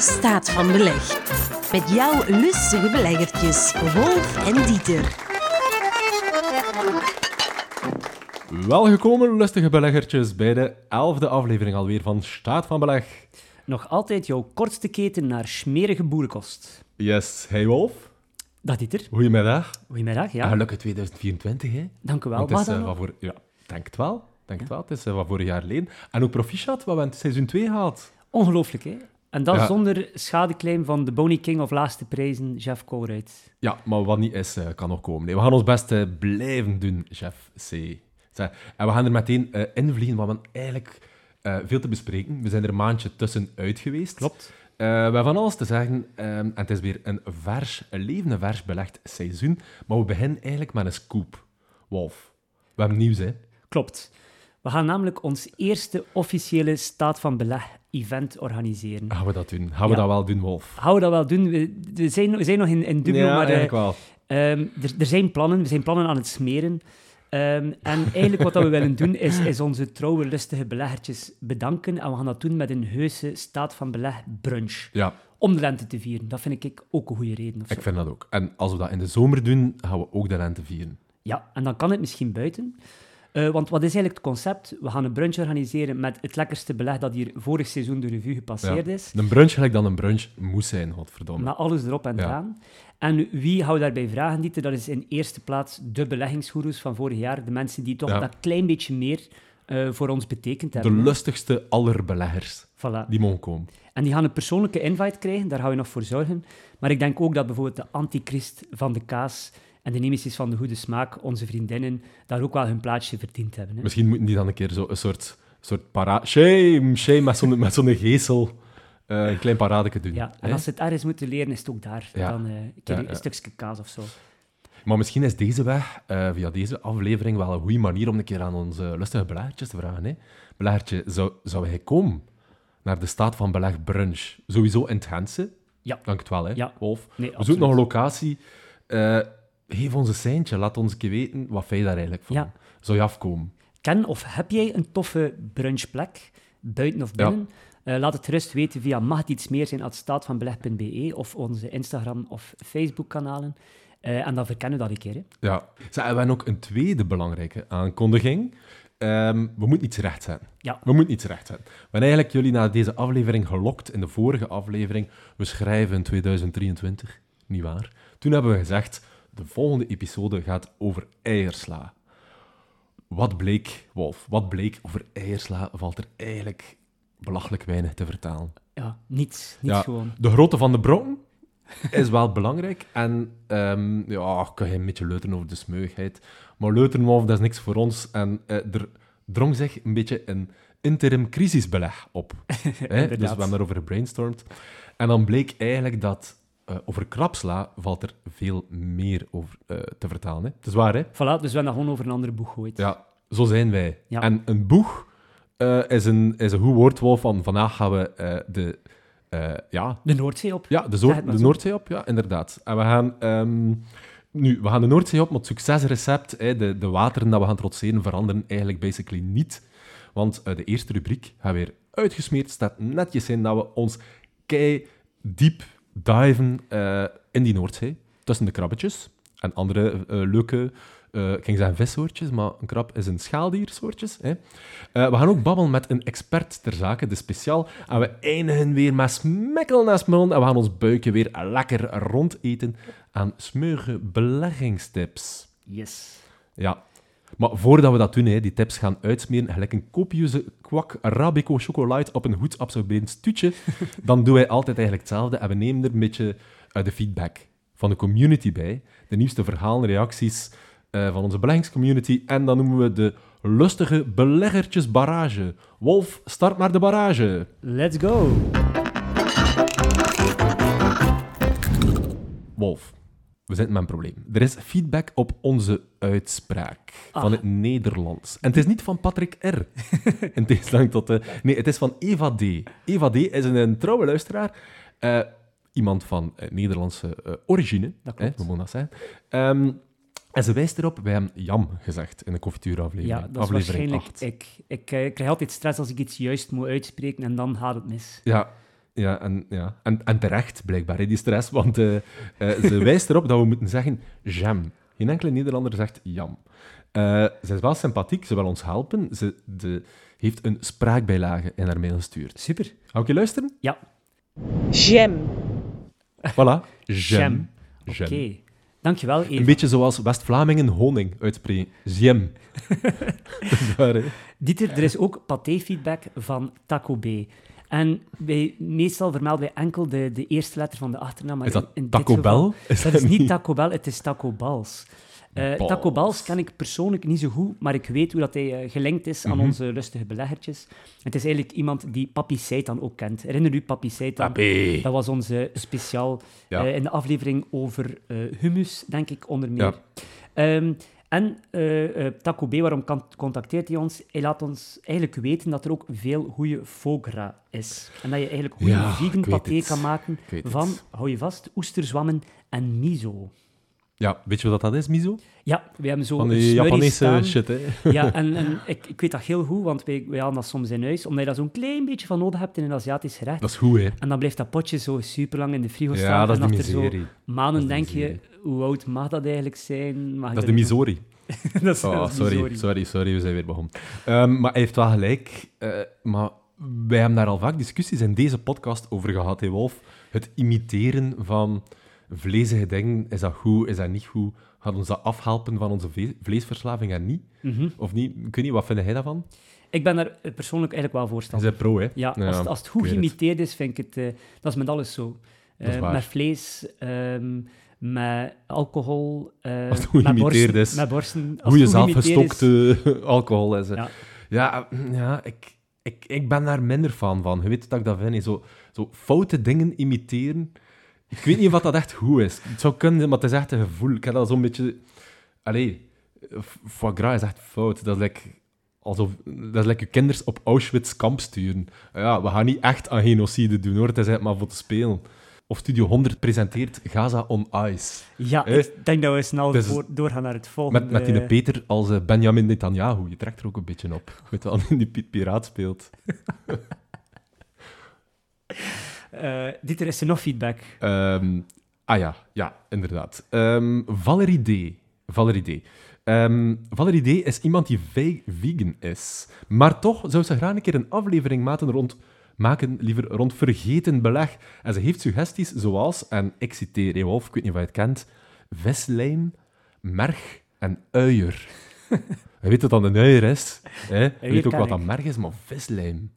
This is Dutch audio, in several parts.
Staat van Beleg. Met jouw lustige beleggertjes, Wolf en Dieter. Welgekomen, lustige beleggertjes, bij de elfde aflevering alweer van Staat van Beleg. Nog altijd jouw kortste keten naar smerige boerenkost. Yes, hey Wolf. Dag Dieter. Goedemiddag. Goedemiddag, ja. En gelukkig 2024, hè. Dank u wel. Want het is eh, wat voor... Ja, denk het wel. Denk het wel. Het is eh, wat vorig jaar geleden. En ook proficiat, wat we in seizoen 2 gehad. Ongelooflijk, hè? En dat Ja. zonder schadeclaim van de Boney King of Laatste Prijzen, Jeff Colruyt. Ja, maar wat niet is, eh, kan nog komen. Nee, we gaan ons best eh, blijven doen, chef C. Zeg, En we gaan er meteen eh invliegen, want we hebben eigenlijk eh, veel te bespreken. We zijn er een maandje tussenuit geweest. Klopt. Eh, we hebben van alles te zeggen. ehm, en het is weer een vers, een levende vers belegd seizoen. Maar we beginnen eigenlijk met een scoop. Wolf, we hebben nieuws, hè? Klopt. We gaan namelijk ons eerste officiële staat van beleg-event organiseren. Gaan we dat doen? Gaan we Ja. dat wel doen, Wolf? Gaan we dat wel doen? We, we, zijn, we zijn nog in, in dubio, ja, maar eh, eigenlijk wel. Ehm, er, er zijn plannen, we zijn plannen aan het smeren. Ehm, en eigenlijk wat dat we willen doen, is, is onze trouwe, lustige beleggertjes bedanken. En we gaan dat doen met een heuse staat van beleg brunch. Ja, Om de lente te vieren. Dat vind ik ook een goede reden. Ik vind dat ook. En als we dat in de zomer doen, gaan we ook de lente vieren. Ja, en dan kan het misschien buiten. Eh, want wat is eigenlijk het concept? We gaan een brunch organiseren met het lekkerste beleg dat hier vorig seizoen de revue gepasseerd Ja. is. Een brunch gelijk dan een brunch moest zijn, godverdomme. Met alles erop en Ja. eraan. En wie hou daarbij vragen, Dieter? Dat is in eerste plaats de beleggingsgoeroes van vorig jaar. De mensen die toch Ja. dat klein beetje meer eh, voor ons betekend de hebben. lustigste aller beleggers. Voilà. Die mogen komen. En die gaan een persoonlijke invite krijgen, daar gaan we nog voor zorgen. Maar ik denk ook dat bijvoorbeeld de antichrist van de kaas en de nemesis van de goede smaak, onze vriendinnen, daar ook wel hun plaatsje verdiend hebben. Hè? Misschien moeten die dan een keer zo een soort, soort para... Shame, shame, met zo'n met zo'n geesel eh, een klein paradeke doen. Ja, en hè? als ze het ergens moeten leren, is het ook daar. Ja. Dan eh, een Ja, stukje kaas of zo. Maar misschien is deze weg, eh, via deze aflevering, wel een goede manier om een keer aan onze lustige beleggertjes te vragen. Hè? Zou, zou hij komen naar de staat van beleg brunch? Sowieso in het Gentse. Ja. Dank het wel, hè, Ja. Wolf. Nee, We zoeken nog een locatie. Geef ons een seintje. Laat ons een keer weten wat jij daar eigenlijk van. Ja. Zou je afkomen? Ken of heb jij een toffe brunchplek, buiten of Ja. binnen? Eh, laat het gerust weten via mag het iets meer zijn at staatvanbeleg.be of onze Instagram of Facebook kanalen. Eh, en dan verkennen we dat een keer. Hè. Ja. We hebben ook een tweede belangrijke aankondiging. Ehm, we moeten iets rechtzetten. Ja. We moeten iets rechtzetten. We hebben eigenlijk jullie naar deze aflevering gelokt in de vorige aflevering. We schrijven in 2023, niet waar? Toen hebben we gezegd, de volgende episode gaat over eiersla. Wat bleek, Wolf, wat bleek over eiersla, valt er eigenlijk belachelijk weinig te vertalen. Ja, niets. Niets Ja, gewoon. De grootte van de bron is wel belangrijk. En ehm, ja, kan je een beetje leuteren over de smeugheid. Maar leuteren over, dat is niks voor ons. En eh, er drong zich een beetje een interim crisisbeleg op. Hè? Dus we hebben daarover gebrainstormd. En dan bleek eigenlijk dat eh, over krapsla valt er veel meer over eh, te vertalen. Hè? Het is waar, hè? Voilà, dus we hebben dat gewoon over een andere boeg gegooid. Ja, zo zijn wij. Ja. En een boeg eh, is, een, is een goed woord, Wolf. Van vandaag gaan we de... ja, De Noordzee op. ja, de. Noordzee op, ja, inderdaad. En we gaan, ehm, nu, we gaan de Noordzee op, maar het succesrecept, hè, de, de wateren dat we gaan trotseren, veranderen eigenlijk basically niet. Want de eerste rubriek gaat weer uitgesmeerd, staat netjes in dat we ons kei diep diven eh, in die Noordzee, tussen de krabbetjes en andere eh, leuke, eh, ik ging zeggen vissoortjes, maar een krab is een schaaldiersoortjes. Hè. We gaan ook babbelen met een expert ter zake, de speciaal. En we eindigen weer met smekkel naast mond. En we gaan ons buikje weer lekker rondeten aan smeuige beleggingstips. Yes. Ja. Maar voordat we dat doen, hè, die tips gaan uitsmeren, gelijk een copieuze kwak Arabico chocolade op een goed absorberend stuutje, dan doen wij altijd eigenlijk hetzelfde. En we nemen er een beetje eh, de feedback van de community bij. De nieuwste verhalen, reacties eh, van onze beleggingscommunity. En dan noemen we de lustige beleggertjes barrage. Wolf, start maar de barrage. Let's go. Wolf, we zitten met een probleem. Er is feedback op onze uitspraak van Ah. het Nederlands. En het is niet van Patrick R. In tegenstelling tot de... Nee, het is van Eva D. Eva D is een, een trouwe luisteraar. Eh, iemand van eh, Nederlandse eh, origine. Dat hè, klopt. we mogen dat zeggen. Ehm, en ze wijst erop, wij hebben jam gezegd in de koffietieraflevering. Ja, dat is aflevering waarschijnlijk 8. ik. Eh, ik krijg altijd stress als ik iets juist moet uitspreken en dan gaat het mis. Ja, ja, en, ja. En, en terecht, blijkbaar, hè, die stress. Want eh, eh, ze wijst erop dat we moeten zeggen jam. Geen enkele Nederlander zegt jam. Eh, ze is wel sympathiek, ze wil ons helpen. Ze de, heeft een spraakbijlage in haar mail gestuurd. Super. Hou ik je luisteren? Ja. Jam. Voilà. Jam. Jam. Oké. Dankjewel, Eva. Een beetje zoals West-Vlamingen honing uitspreken. Jam. Dieter, er is ook paté-feedback van Taco B. En meestal vermelden wij enkel de, de eerste letter van de achternaam. Maar Is dat in, Taco Bell? Is dat is niet? Taco Bell, het is Taco Bals. Eh. Taco Bals ken ik persoonlijk niet zo goed, maar ik weet hoe dat hij eh, gelinkt is aan Mhm. onze lustige beleggertjes. Het is eigenlijk iemand die Papi Seitan ook kent. Herinner u Papi Seitan? Papi. Dat was onze speciaal Ja. eh, in de aflevering over hummus, denk ik, onder meer. Ja. Ehm, en eh, eh, Taco B, waarom contacteert hij ons? Hij laat ons eigenlijk weten dat er ook veel goede foie gras is. En dat je eigenlijk goede Ja, vegan paté kan maken van, hou je vast, oesterzwammen en miso. Ja, weet je wat dat is, miso? Ja, we hebben zo Van die Japanese staan. shit, hè? Ja, en, en ik, ik weet dat heel goed, want wij, wij halen dat soms in huis, omdat je daar zo'n klein beetje van nodig hebt in een Aziatisch gerecht. Dat is goed, hè? En dan blijft dat potje zo super lang in de frigo staan. Ja, dat is en de achter zo maanden denk je, hoe oud mag dat eigenlijk zijn? Mag Dat is de misori. dat is, Oh, dat is sorry, misori. sorry, sorry, we zijn weer begonnen. Ehm, maar hij heeft wel gelijk. eh, maar wij hebben daar al vaak discussies in deze podcast over gehad, hè, Wolf. Het imiteren van vlezige dingen, is dat goed, is dat niet goed? Gaat ons dat afhelpen van onze ve- vleesverslaving en niet? Mhm. Of niet? Ik weet niet, wat vind jij daarvan? Ik ben daar persoonlijk eigenlijk wel Je voorstander bent pro, hè? Ja, Ja, als, het- als het goed het. geïmiteerd is, vind ik het... eh, dat is met alles zo. Eh, met vlees, ehm, met alcohol, eh, Als het goed met geïmiteerd borsten. is. Met borsten. Als Goeie zelfgestokte alcohol. Is. Ja. Ja, ja ik, ik, ik ben daar minder fan van. Je weet dat ik dat vind. Zo, zo foute dingen imiteren. Ik weet niet of dat echt goed is. Het zou kunnen, maar het is echt een gevoel. Ik heb dat zo'n beetje... Allee, foie gras is echt fout. Dat is like, alsof, dat is like je kinders op Auschwitz kamp sturen. Ja, we gaan niet echt aan genocide doen, hoor. Het is echt maar voor te spelen. Of Studio 100 presenteert Gaza on Ice. Ja, Eh, ik denk dat we snel dus- voor, doorgaan naar het volgende. Met, met die Peter als eh, Benjamin Netanyahu. Je trekt er ook een beetje op. Weet wel, die pi- piraat speelt. Eh, Dieter, is er nog feedback? Ehm, ah ja, ja, inderdaad. Ehm Valerie D. Valerie D. Ehm, Valerie D is iemand die ve- vegan is. Maar toch zou ze graag een keer een aflevering maken rond, maken, liever rond vergeten beleg. En ze heeft suggesties zoals, en ik citeer hè, Wolf, ik weet niet of je het kent, vislijm, merg en uier. Je weet wat dan een uier is. Hè? Je weet ook wat dat merg is, maar vislijm.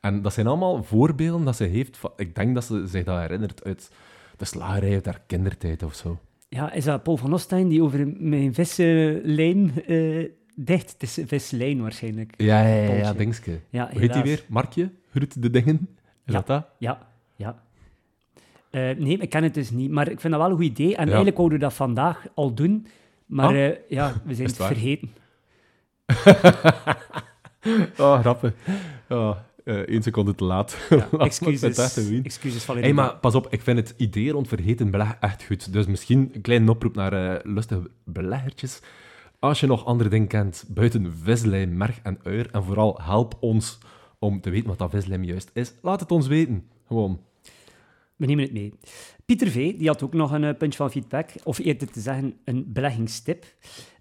En dat zijn allemaal voorbeelden dat ze heeft. Van, ik denk dat ze zich dat herinnert uit de slagerij uit haar kindertijd of zo. Ja, is dat Paul van Ostein die over mijn vissenlijn eh dicht? Het is vislijn waarschijnlijk. Ja, ja, ja, ja Polsje. dingske. Ja, Hoe heet die weer? Markje? Groet de dingen? Is Ja. dat dat? Ja, ja. Eh, nee, ik ken het dus niet, maar ik vind dat wel een goed idee. En Ja. eigenlijk wouden we dat vandaag al doen, maar Ah? eh, ja, we zijn het vergeten. Oh, grappig. Oh, één seconde te laat. Ja, excuses, excuses van Hey, maar pas op, ik vind het idee rond vergeten beleg echt goed. Dus misschien een kleine oproep naar eh, lustige beleggertjes. Als je nog andere dingen kent, buiten vislijm, merg en uier, en vooral help ons om te weten wat dat vislijm juist is, laat het ons weten. Gewoon. We nemen het mee. Pieter V. die had ook nog een eh, puntje van feedback, of eerder te zeggen een beleggingstip,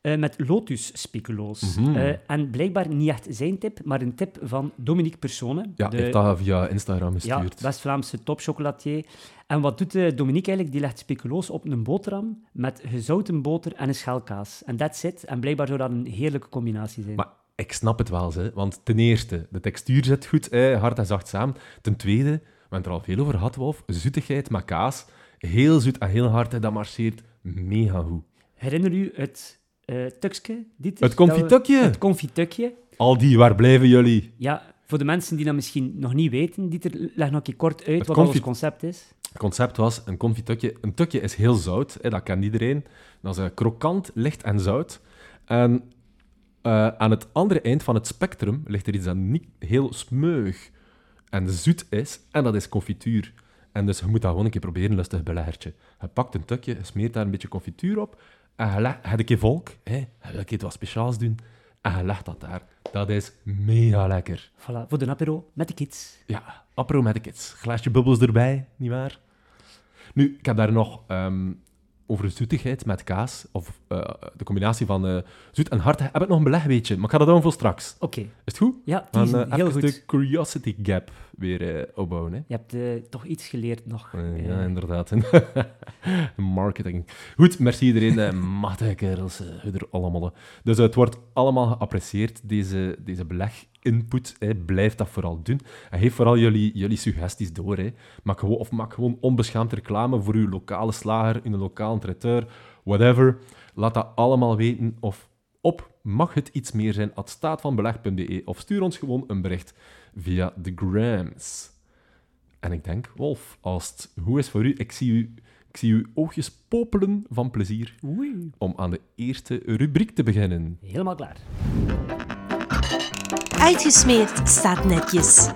eh, met lotus-speculoos. Mhm. Eh, en blijkbaar niet echt zijn tip, maar een tip van Dominique Persone. Ja, de- heeft dat via Instagram Ja, gestuurd. West-Vlaamse topchocolatier. En wat doet Dominique eigenlijk? Die legt speculoos op een boterham met gezouten boter en een schelkaas. En that's it. En blijkbaar zou dat een heerlijke combinatie zijn. Maar ik snap het wel, hè. want ten eerste, de textuur zit goed, hè, hard en zacht samen. Ten tweede, we hebben het er al veel over gehad, Wolf, zoetigheid kaas. Heel zoet en heel hard, hè, dat marcheert mega goed. Herinner u het eh tukske? Dieter? Het confitukje! Het confitukje. Al die, waar blijven jullie? Ja, voor de mensen die dat misschien nog niet weten, Dieter, leg nog een keer kort uit Het wat ons concept is. Het concept was een confitukje. Een tukje is heel zout, hè, dat kent iedereen. Dat is eh, krokant, licht en zout. En eh, aan het andere eind van het spectrum ligt er iets dat niet heel smeug en zoet is, en dat is confituur. En dus je moet dat gewoon een keer proberen, lustig beleggertje. Je pakt een tukje, je smeert daar een beetje confituur op, en je legt- je een keer volk, hè, je wil een keer wat speciaals doen, en je legt dat daar. Dat is mega lekker. Voilà, voor de apero met de kids. Ja, apero met de kids. Glaasje bubbels erbij, nietwaar? Nu, ik heb daar nog ehm, over zoetigheid met kaas, of eh, de combinatie van eh, zoet en hard, heb ik nog een belegweetje, maar ik ga dat doen voor straks. Oké, Is het goed? ja, Dan teasen, eh, heel goed. de curiosity gap weer opbouwen. Hè? Je hebt toch iets geleerd nog. Ja, inderdaad. Marketing. Goed, merci iedereen. Machtige kerels, er allemaal. Dus het wordt allemaal geapprecieerd, deze, deze beleg-input. hè. Blijf dat vooral doen. En geef vooral jullie, jullie suggesties door. Hè. Maak gewoon, of maak gewoon onbeschaamd reclame voor uw lokale slager, in een lokale traiteur, whatever. Laat dat allemaal weten. Of op mag het iets meer zijn, at staatvanbeleg.be of stuur ons gewoon een bericht via de grams. En ik denk, Wolf, als het goed is voor u, ik zie, u, ik zie uw oogjes popelen van plezier Oei, om aan de eerste rubriek te beginnen. helemaal klaar. Uitgesmeerd staat netjes.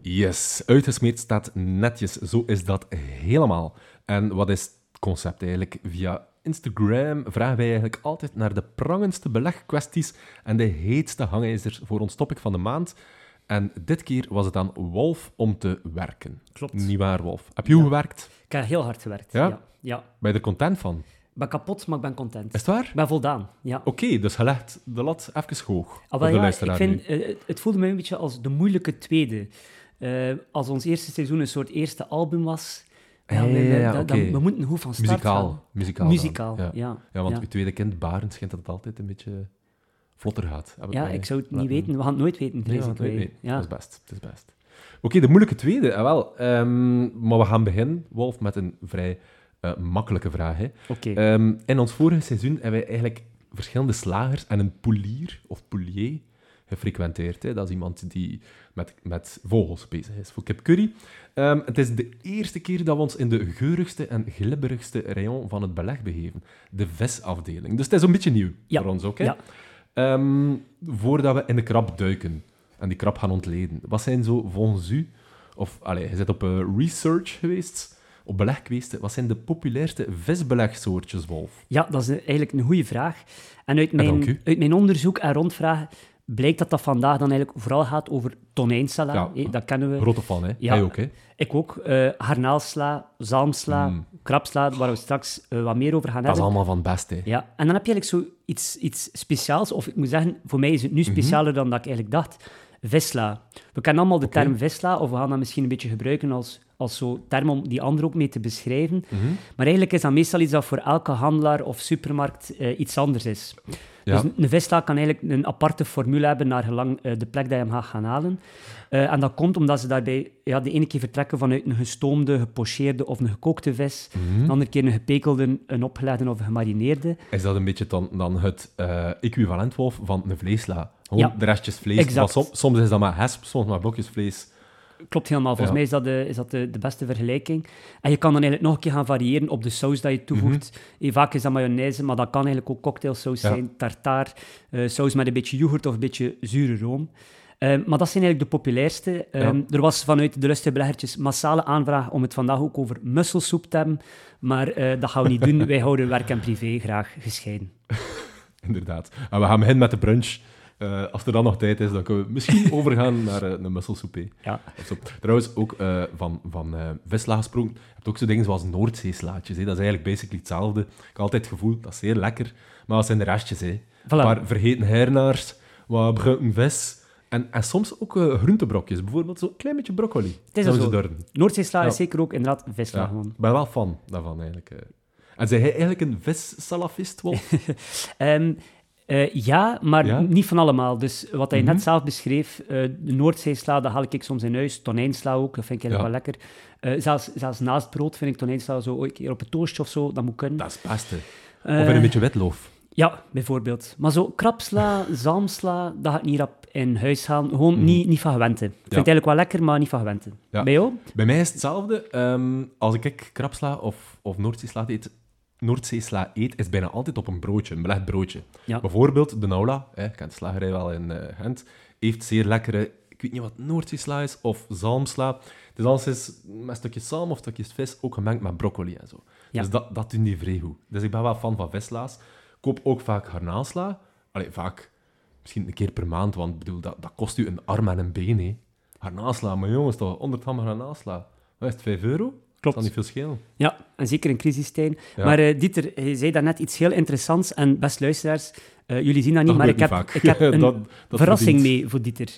Yes, uitgesmeerd staat netjes. Zo is dat helemaal. En wat is het concept eigenlijk? Via Instagram vragen wij eigenlijk altijd naar de prangendste belegkwesties en de heetste hangijzers voor ons topic van de maand. En dit keer was het aan Wolf om te werken. Klopt. Niet waar, Wolf? Heb je hoe gewerkt? Ik heb heel hard gewerkt. Ja? ja. ja. Ben je er content van? Ik ben kapot, maar ik ben content. Is het waar? Ik ben voldaan, ja. Oké, dus je legt de lat even hoog. Ah, voor wel de ja, ik vind, eh, het voelde mij een beetje als de moeilijke tweede. Eh, als ons eerste seizoen een soort eerste album was, Ja, we, ja, ja, ja, oké. dan- we moeten goed van start Muzikaal. gaan. Muzikaal. ja. Ja. ja. Ja, want ja. uw tweede kind, Barend, schijnt dat het altijd een beetje vlotter gaat. Heb Ja, mij ik zou het niet weten. We gaan het nooit weten, Nee, vrees ik. nooit weten. Ja. Dat is best. Dat is best. Oké, de moeilijke tweede. Ah, wel, ehm, maar we gaan beginnen, Wolf, met een vrij eh, makkelijke vraag. Hè. Ehm, in ons vorige seizoen hebben wij eigenlijk verschillende slagers en een poelier of poulier gefrequenteerd. Hè. Dat is iemand die met, met vogels bezig is, voor kip curry. Ehm, het is de eerste keer dat we ons in de geurigste en glibberigste rayon van het beleg begeven. De visafdeling. Dus het is een beetje nieuw Ja. voor ons ook. Hè? Ja. Ehm, voordat we in de krab duiken en die krab gaan ontleden. Wat zijn zo volgens u, of allez, je bent op eh, research geweest, op beleg geweest, wat zijn de populairste visbelegsoortjes, Wolf? Ja, dat is eigenlijk een goede vraag. En uit mijn, uit mijn onderzoek en rondvragen blijkt dat dat vandaag dan eigenlijk vooral gaat over tonijnsala. Ja. dat kennen we. Grote fan, hè? Ja. Jij ook, hè? Ik ook. eh garnaalsla, zalmsla, Mm. krabsla, waar we straks eh, wat meer over gaan Dat is hebben. allemaal van het beste. hè. Ja, en dan heb je eigenlijk zo iets, iets speciaals. Of ik moet zeggen, voor mij is het nu Mhm. specialer dan dat ik eigenlijk dacht. Visla. We kennen allemaal de term visla, of we gaan dat misschien een beetje gebruiken als, als zo term om die ander ook mee te beschrijven. Mhm. Maar eigenlijk is dat meestal iets dat voor elke handelaar of supermarkt eh, iets anders is. Ja. Dus een- visla kan eigenlijk een aparte formule hebben naar gelang eh, de plek dat je hem gaat gaan halen. Eh, en dat komt omdat ze daarbij ja, de ene keer vertrekken vanuit een gestoomde, gepocheerde of een gekookte vis. Mhm. De andere keer een gepekelde, een opgelegde of een gemarineerde. Is dat een beetje dan, dan het equivalent, Wolf, van een vleesla? Gewoon de restjes vlees. Exact. Soms is dat maar hesp, soms maar blokjes vlees. Klopt helemaal. Volgens Ja. mij is dat, de, is dat de, de beste vergelijking. En je kan dan eigenlijk nog een keer gaan variëren op de saus dat je toevoegt. Eh, Vaak is dat mayonaise, maar dat kan eigenlijk ook cocktailsaus Ja. zijn, tartaar, eh, saus met een beetje yoghurt of een beetje zure room. Eh, maar dat zijn eigenlijk de populairste. Ehm, Er was vanuit de lustige beleggertjes massale aanvraag om het vandaag ook over musselsoep te hebben. Maar eh, dat gaan we niet doen. Wij houden werk en privé graag gescheiden. Inderdaad. En we gaan beginnen met de brunch. Eh, als er dan nog tijd is, dan kunnen we misschien overgaan naar eh, een musselsoepé. Ja. Trouwens, ook eh, van, van visla gesproken, je hebt ook zo dingen zoals Noordzeeslaatjes. Hè. Dat is eigenlijk basically hetzelfde. Ik heb altijd het gevoel, dat is zeer lekker, maar dat zijn de restjes. Hè. Een paar vergeten hernaars, wat bruine vis en, en soms ook eh, groentebrokjes. Bijvoorbeeld zo'n klein beetje broccoli. is Zouden zo. Noordzeesla Ja. is zeker ook inderdaad visla Ja, ik ben wel fan daarvan, eigenlijk. En zijn jij eigenlijk een vissalafist, Wolf? Ehm, eh, ja, maar Ja? niet van allemaal. Dus wat hij Mhm. net zelf beschreef, eh, de Noordzeesla, dat haal ik soms in huis. Tonijnsla ook, dat vind ik eigenlijk wel lekker. Eh, zelfs, zelfs naast brood vind ik tonijnsla zo een keer op een toastje of zo, dat moet kunnen. dat is het beste. Of in een beetje witloof. Ja, bijvoorbeeld. Maar zo krapsla, zalmsla, dat ga ik niet rap in huis halen. Gewoon niet, niet van gewend. hè. Ik vind het eigenlijk wel lekker, maar niet van gewend. Mhm. Ja. Bij jou? Bij mij is het hetzelfde. Ehm, als ik krapsla of, of Noordzeesla eet, Noordzeesla eet, is bijna altijd op een broodje, een belegd broodje. Ja. Bijvoorbeeld de Naula, hè, ik ken de slagerij wel in eh, Gent, heeft zeer lekkere, ik weet niet wat Noordzeesla is, of zalmsla. Dus alles is met stukjes zalm of stukjes vis, ook gemengd met broccoli en zo. Ja. Dus dat, dat doen die vrij goed. Dus ik ben wel fan van visla's. Koop ook vaak garnaalsla. allee, vaak, misschien een keer per maand, want bedoel, dat, dat kost u een arm en een been, hè. Naslaan, maar jongens, toch 100 gram gaan naslaan. Wat is het, 5 euro? Klopt. Dat niet veel schelen. Ja, en zeker in crisistijd. Ja. Maar eh, Dieter, je zei daarnet iets heel interessants. En best luisteraars, eh, jullie zien dat niet, Dat maar ik heb, ik heb een Dat- dat verrassing verdient. mee voor Dieter.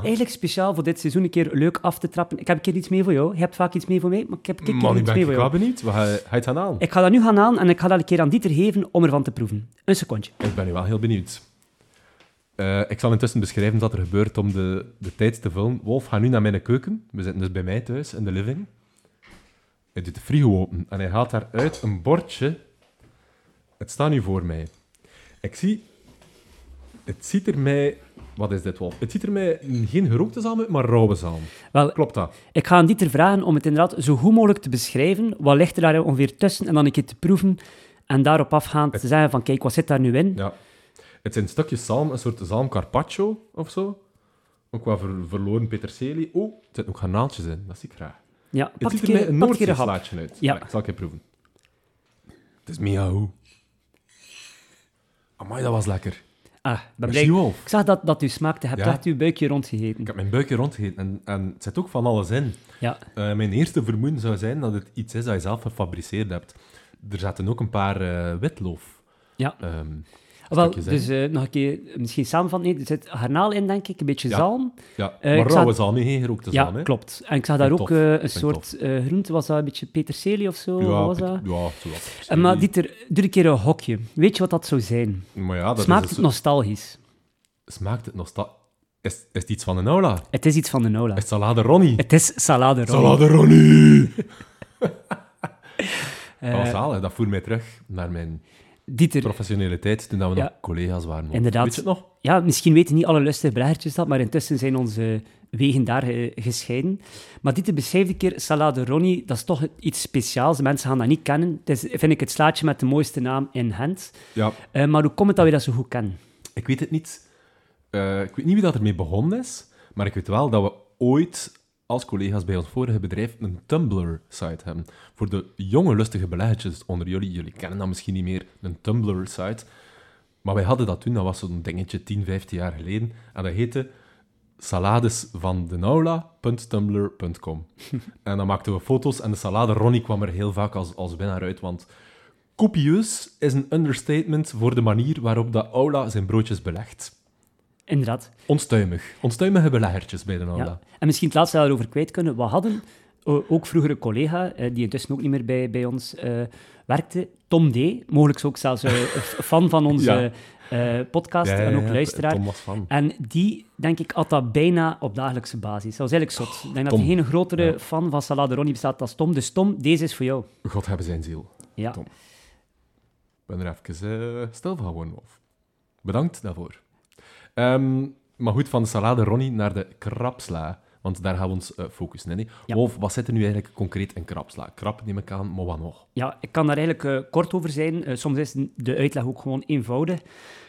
Eigenlijk speciaal voor dit seizoen een keer leuk af te trappen. Ik heb een keer iets mee voor jou. Je hebt vaak iets mee voor mij, maar ik heb een keer Man, ik iets ben mee ik voor jou. benieuwd. Wat je, ga je het gaan halen? Ik ga dat nu gaan aan en ik ga dat een keer aan Dieter geven om ervan te proeven. Een secondje. Ik ben nu wel heel benieuwd. Eh, ik zal intussen beschrijven wat er gebeurt om de, de tijd te vullen. Wolf, ga nu naar mijn keuken. We zitten dus bij mij thuis, in de living. Hij doet de frigo open en hij haalt daaruit een bordje. Het staat nu voor mij. Ik zie... Het ziet er mij... Wat is dit, Wolf? Het ziet er mij geen gerookte zalm uit, maar rauwe zalm. Wel, Klopt dat? ik ga aan Dieter vragen om het inderdaad zo goed mogelijk te beschrijven. Wat ligt er daar ongeveer tussen? En dan een keer te proeven. En daarop afgaand te zeggen van, kijk, wat zit daar nu in? Ja. Het zijn stukjes zalm, een soort zalm carpaccio of zo. Ook wat ver- verloren peterselie. Oh, er zitten ook garnaaltjes in. Dat zie ik graag. Ja, Het pak ziet er keer, een. Noordzeeslaatje uit. Ja. Ja. Ik zal het even proeven. Het is miauw. Amai, dat was lekker. Ah, ik ben Merci, blij. Wolf. Ik zag dat, dat u smaakte. Je hebt Ja. echt uw buikje rondgegeten. Ik heb mijn buikje rondgegeten en, en het zit ook van alles in. Ja, Eh, mijn eerste vermoeden zou zijn dat het iets is dat je zelf gefabriceerd hebt. Er zaten ook een paar eh, witloof. ja. ehm, Wel, dus eh, nog een keer misschien samenvatten. Nee, er zit garnaal in, denk ik. Een beetje Ja. zalm. ja, eh, maar rauwe zag- zalm, geen gerookte Ja, zalm. hè. klopt. En ik zag daar Vind ook eh, een soort eh, groente. Was dat een beetje peterselie of zo? Ja, was dat? ja, zo wat. Maar Dieter, doe een keer een hokje. Weet je wat dat zou zijn? Maar ja, dat Smaakt is het dus- nostalgisch? Smaakt het sta- Is, is het iets van een aula? Het is iets van de Nola. Is het salade Ronnie? Het is salade roll. Salade Ronnie! Dat was zalig. Dat voert mij terug naar mijn Dieter, professionele tijd, toen dat we Ja. nog collega's waren. Inderdaad. Weet je het nog? ja, misschien weten niet alle lustige beleggertjes dat, maar intussen zijn onze wegen daar eh, gescheiden. Maar Dieter beschrijft een keer salade Ronnie, dat is toch iets speciaals. Mensen gaan dat niet kennen. Het is, vind ik, het slaatje met de mooiste naam in hand. Ja, Eh, maar hoe komt het dat we dat zo goed kennen? ik weet het niet. Eh, ik weet niet wie dat ermee begonnen is, maar ik weet wel dat we ooit als collega's bij ons vorige bedrijf een Tumblr-site hebben. Voor de jonge lustige beleggertjes onder jullie, jullie kennen dat misschien niet meer, een Tumblr-site. Maar wij hadden dat toen, dat was zo'n dingetje 10, 15 jaar geleden. En dat heette saladesvandenaula.tumblr.com. en dan maakten we foto's en de salade Ronnie kwam er heel vaak als, als winnaar uit, want copieus is een understatement voor de manier waarop de aula zijn broodjes belegt. Inderdaad. Onstuimig. Onstuimige beleggertjes bij de aula. Ja. En misschien het laatste dat we kwijt kunnen. We hadden eh, ook vroeger een collega, eh, die intussen ook niet meer bij, bij ons eh, werkte, Tom D. Mogelijk ook zelfs een fan van onze podcast Ja, en ook luisteraar. Tom was fan. En die, denk ik, had dat bijna op dagelijkse basis. Dat was eigenlijk zot. Ik denk dat er geen grotere fan van Salade Ronnie bestaat als Tom. Dus Tom, deze is voor jou. God hebben zijn ziel. Ja. Tom. Ik ben er even stil van geworden. Bedankt daarvoor. Ehm, maar goed, van de salade Ronnie naar de krapsla. Want daar gaan we ons eh, focussen. Ja. Wolf, wat zit er nu eigenlijk concreet in krapsla? Krap neem ik aan, maar wat nog? Ja, ik kan daar eigenlijk eh, kort over zijn. Eh, soms is de uitleg ook gewoon eenvoudig.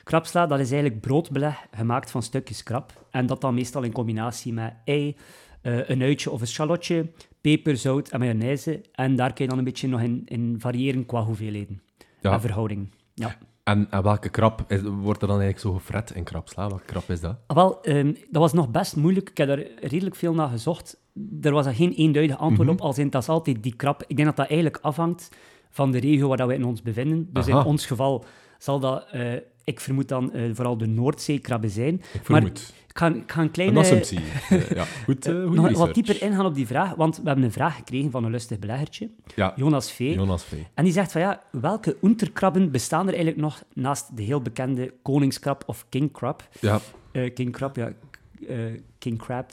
Krapsla, dat is eigenlijk broodbeleg gemaakt van stukjes krab. En dat dan meestal in combinatie met ei, een uitje of een shallotje, peper, zout en mayonaise. En daar kun je dan een beetje nog in, in variëren qua hoeveelheden Ja. en verhouding. Ja. En, en welke krap is, wordt er dan eigenlijk zo gefret in krapsla? Welke krap is dat? Ah, Wel, ehm, dat was nog best moeilijk. Ik heb daar redelijk veel naar gezocht. Er was er geen eenduidig antwoord op, als in dat is altijd die krap. Ik denk dat dat eigenlijk afhangt van de regio waar dat we in ons bevinden. Dus Aha. in ons geval zal dat, eh, ik vermoed dan, eh, vooral de Noordzeekrabben zijn. Ik Maar vermoed. ik ga, ik ga een Een kleine... assumptie. Eh, ja, goed, goede nog wat dieper ingaan op die vraag, want we hebben een vraag gekregen van een lustig beleggertje, Ja, Jonas V. Jonas V. En die zegt van ja, welke unterkrabben bestaan er eigenlijk nog naast de heel bekende koningskrab of kingkrab? Ja, king crab, ja. king crab.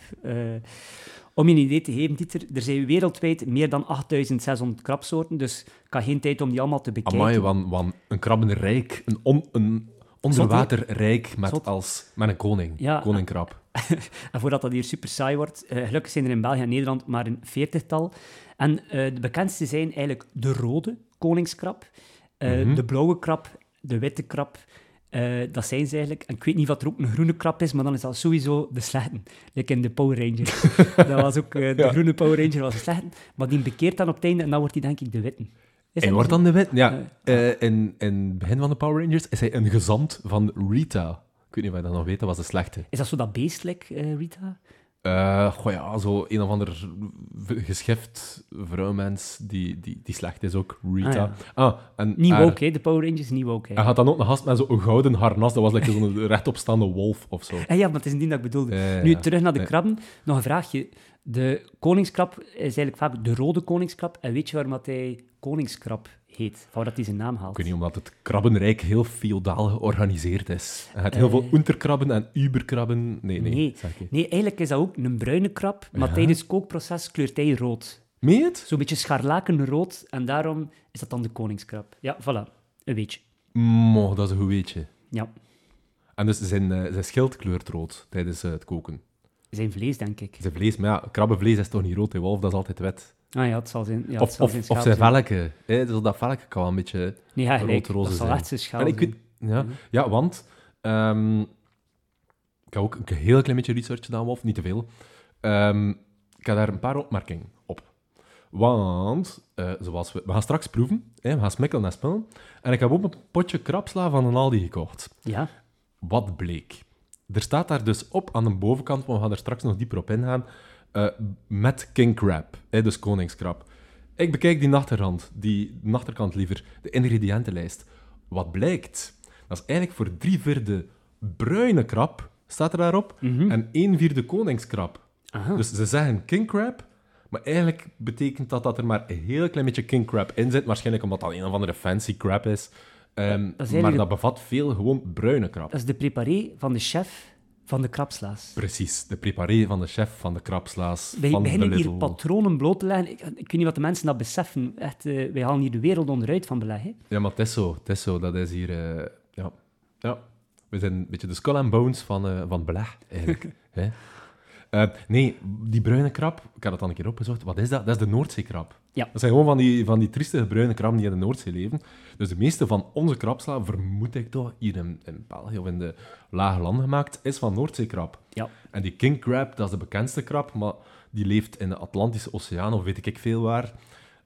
Om je een idee te geven, Dieter, er zijn wereldwijd meer dan 8600 krabsoorten, dus ik had geen tijd om die allemaal te bekijken. amai, wan, wan, een krabbenrijk, een, on, een onderwaterrijk met, Zot. als, met een koning. Ja. Koningkrab. En voordat dat hier super saai wordt, eh, gelukkig zijn er in België en Nederland maar een veertigtal. En eh, de bekendste zijn eigenlijk de rode koningskrab, eh, Mhm. de blauwe krab, de witte krab. Eh, dat zijn ze eigenlijk. En ik weet niet of er ook een groene krab is, maar dan is dat sowieso de slechte. Like in de Power Rangers. dat was ook eh, de Ja. groene Power Ranger was de slechte. Maar die bekeert dan op het einde en dan wordt hij denk ik de witte. Is En dat wordt dan de wit? Ja, eh, in, in het begin van de Power Rangers is hij een gezant van Rita. weet niet of je dat nog weet, dat was de slechte. Is dat zo dat beestelijk, Rita? Goh ja, zo een of ander geschift vrouwmens die, die, die slecht is ook, Rita. Ah, Ah, en Niet haar- woke, hè? De Power Rangers, niet woke, hè? Hij had dan ook een gast met zo'n gouden harnas, dat was like zo'n rechtopstaande wolf of zo. Ah, ja, maar het is niet dat ik bedoelde. Nu, terug naar de Nee. krabben. Nog een vraagje. De koningskrab is eigenlijk vaak de rode koningskrab. En weet je waarom dat hij koningskrab heet? Van waar dat hij zijn naam haalt? Ik weet niet, omdat het krabbenrijk heel feodaal georganiseerd is. Hij had heel Eh. veel unterkrabben en uberkrabben. Nee, nee. Nee. Nee, eigenlijk is dat ook een bruine krab, maar Ja. tijdens het kookproces kleurt hij rood. Het? Zo'n beetje scharlakenrood, en daarom is dat dan de koningskrab. Ja, voilà. Een beetje. Mo, dat is een goed weetje. Ja. En dus zijn, eh, zijn schild kleurt rood tijdens eh, het koken. Zijn vlees, denk ik. Zijn vlees, maar ja, krabbenvlees is toch niet rood, hè, wolf, dat is altijd wit. Ah ja, het zal zijn, ja, of, zal of, zijn of zijn zijn. velken. Hè? Dus dat velken kan wel een beetje Nee, ja, Dat zal zijn. En ik weet, ja, ja, want ehm, ik heb ook een heel klein beetje research gedaan, Wolf, niet te veel. Ehm, ik heb daar een paar opmerkingen op. Want, eh, zoals we, we gaan straks proeven, hè, we gaan smikkelen en spullen. En ik heb ook een potje krapsla van een Aldi gekocht. Ja, Wat bleek? Er staat daar dus op aan de bovenkant, maar we gaan er straks nog dieper op ingaan, eh, met king crab, hè, dus koningskrab. Ik bekijk die achterkant, die achterkant liever, de ingrediëntenlijst. Wat blijkt? Dat is eigenlijk voor drie vierde bruine krab, staat er daarop, en één vierde koningskrab. Aha. Dus ze zeggen king crab, maar eigenlijk betekent dat dat er maar een heel klein beetje king crab in zit. Waarschijnlijk omdat dat een of andere fancy crab is. Ehm, dat is Maar dat bevat veel gewoon bruine krab. dat is de preparé van de chef van de krabslaas. Precies, de preparé van de chef van de krabslaas Wij van beginnen hier patronen bloot te leggen. Ik, ik weet niet wat de mensen dat beseffen. Echt, eh, wij halen hier de wereld onderuit van beleg. Hè? Ja, maar het is zo. Het is zo. Dat is hier... eh, ja. ja. We zijn een beetje de skull and bones van, eh van beleg, eigenlijk. Hè? Nee, die bruine krab, ik had het dan een keer opgezocht. Wat is dat? Dat is de Noordzeekrab. Ja. Dat zijn gewoon van die, van die triestige bruine krabben die in de Noordzee leven. Dus de meeste van onze krabsla, vermoed ik toch, hier in, in België of in de lage landen gemaakt, is van Noordzeekrab. Ja. En die king crab, dat is de bekendste krab, maar die leeft in de Atlantische Oceaan, of weet ik veel waar.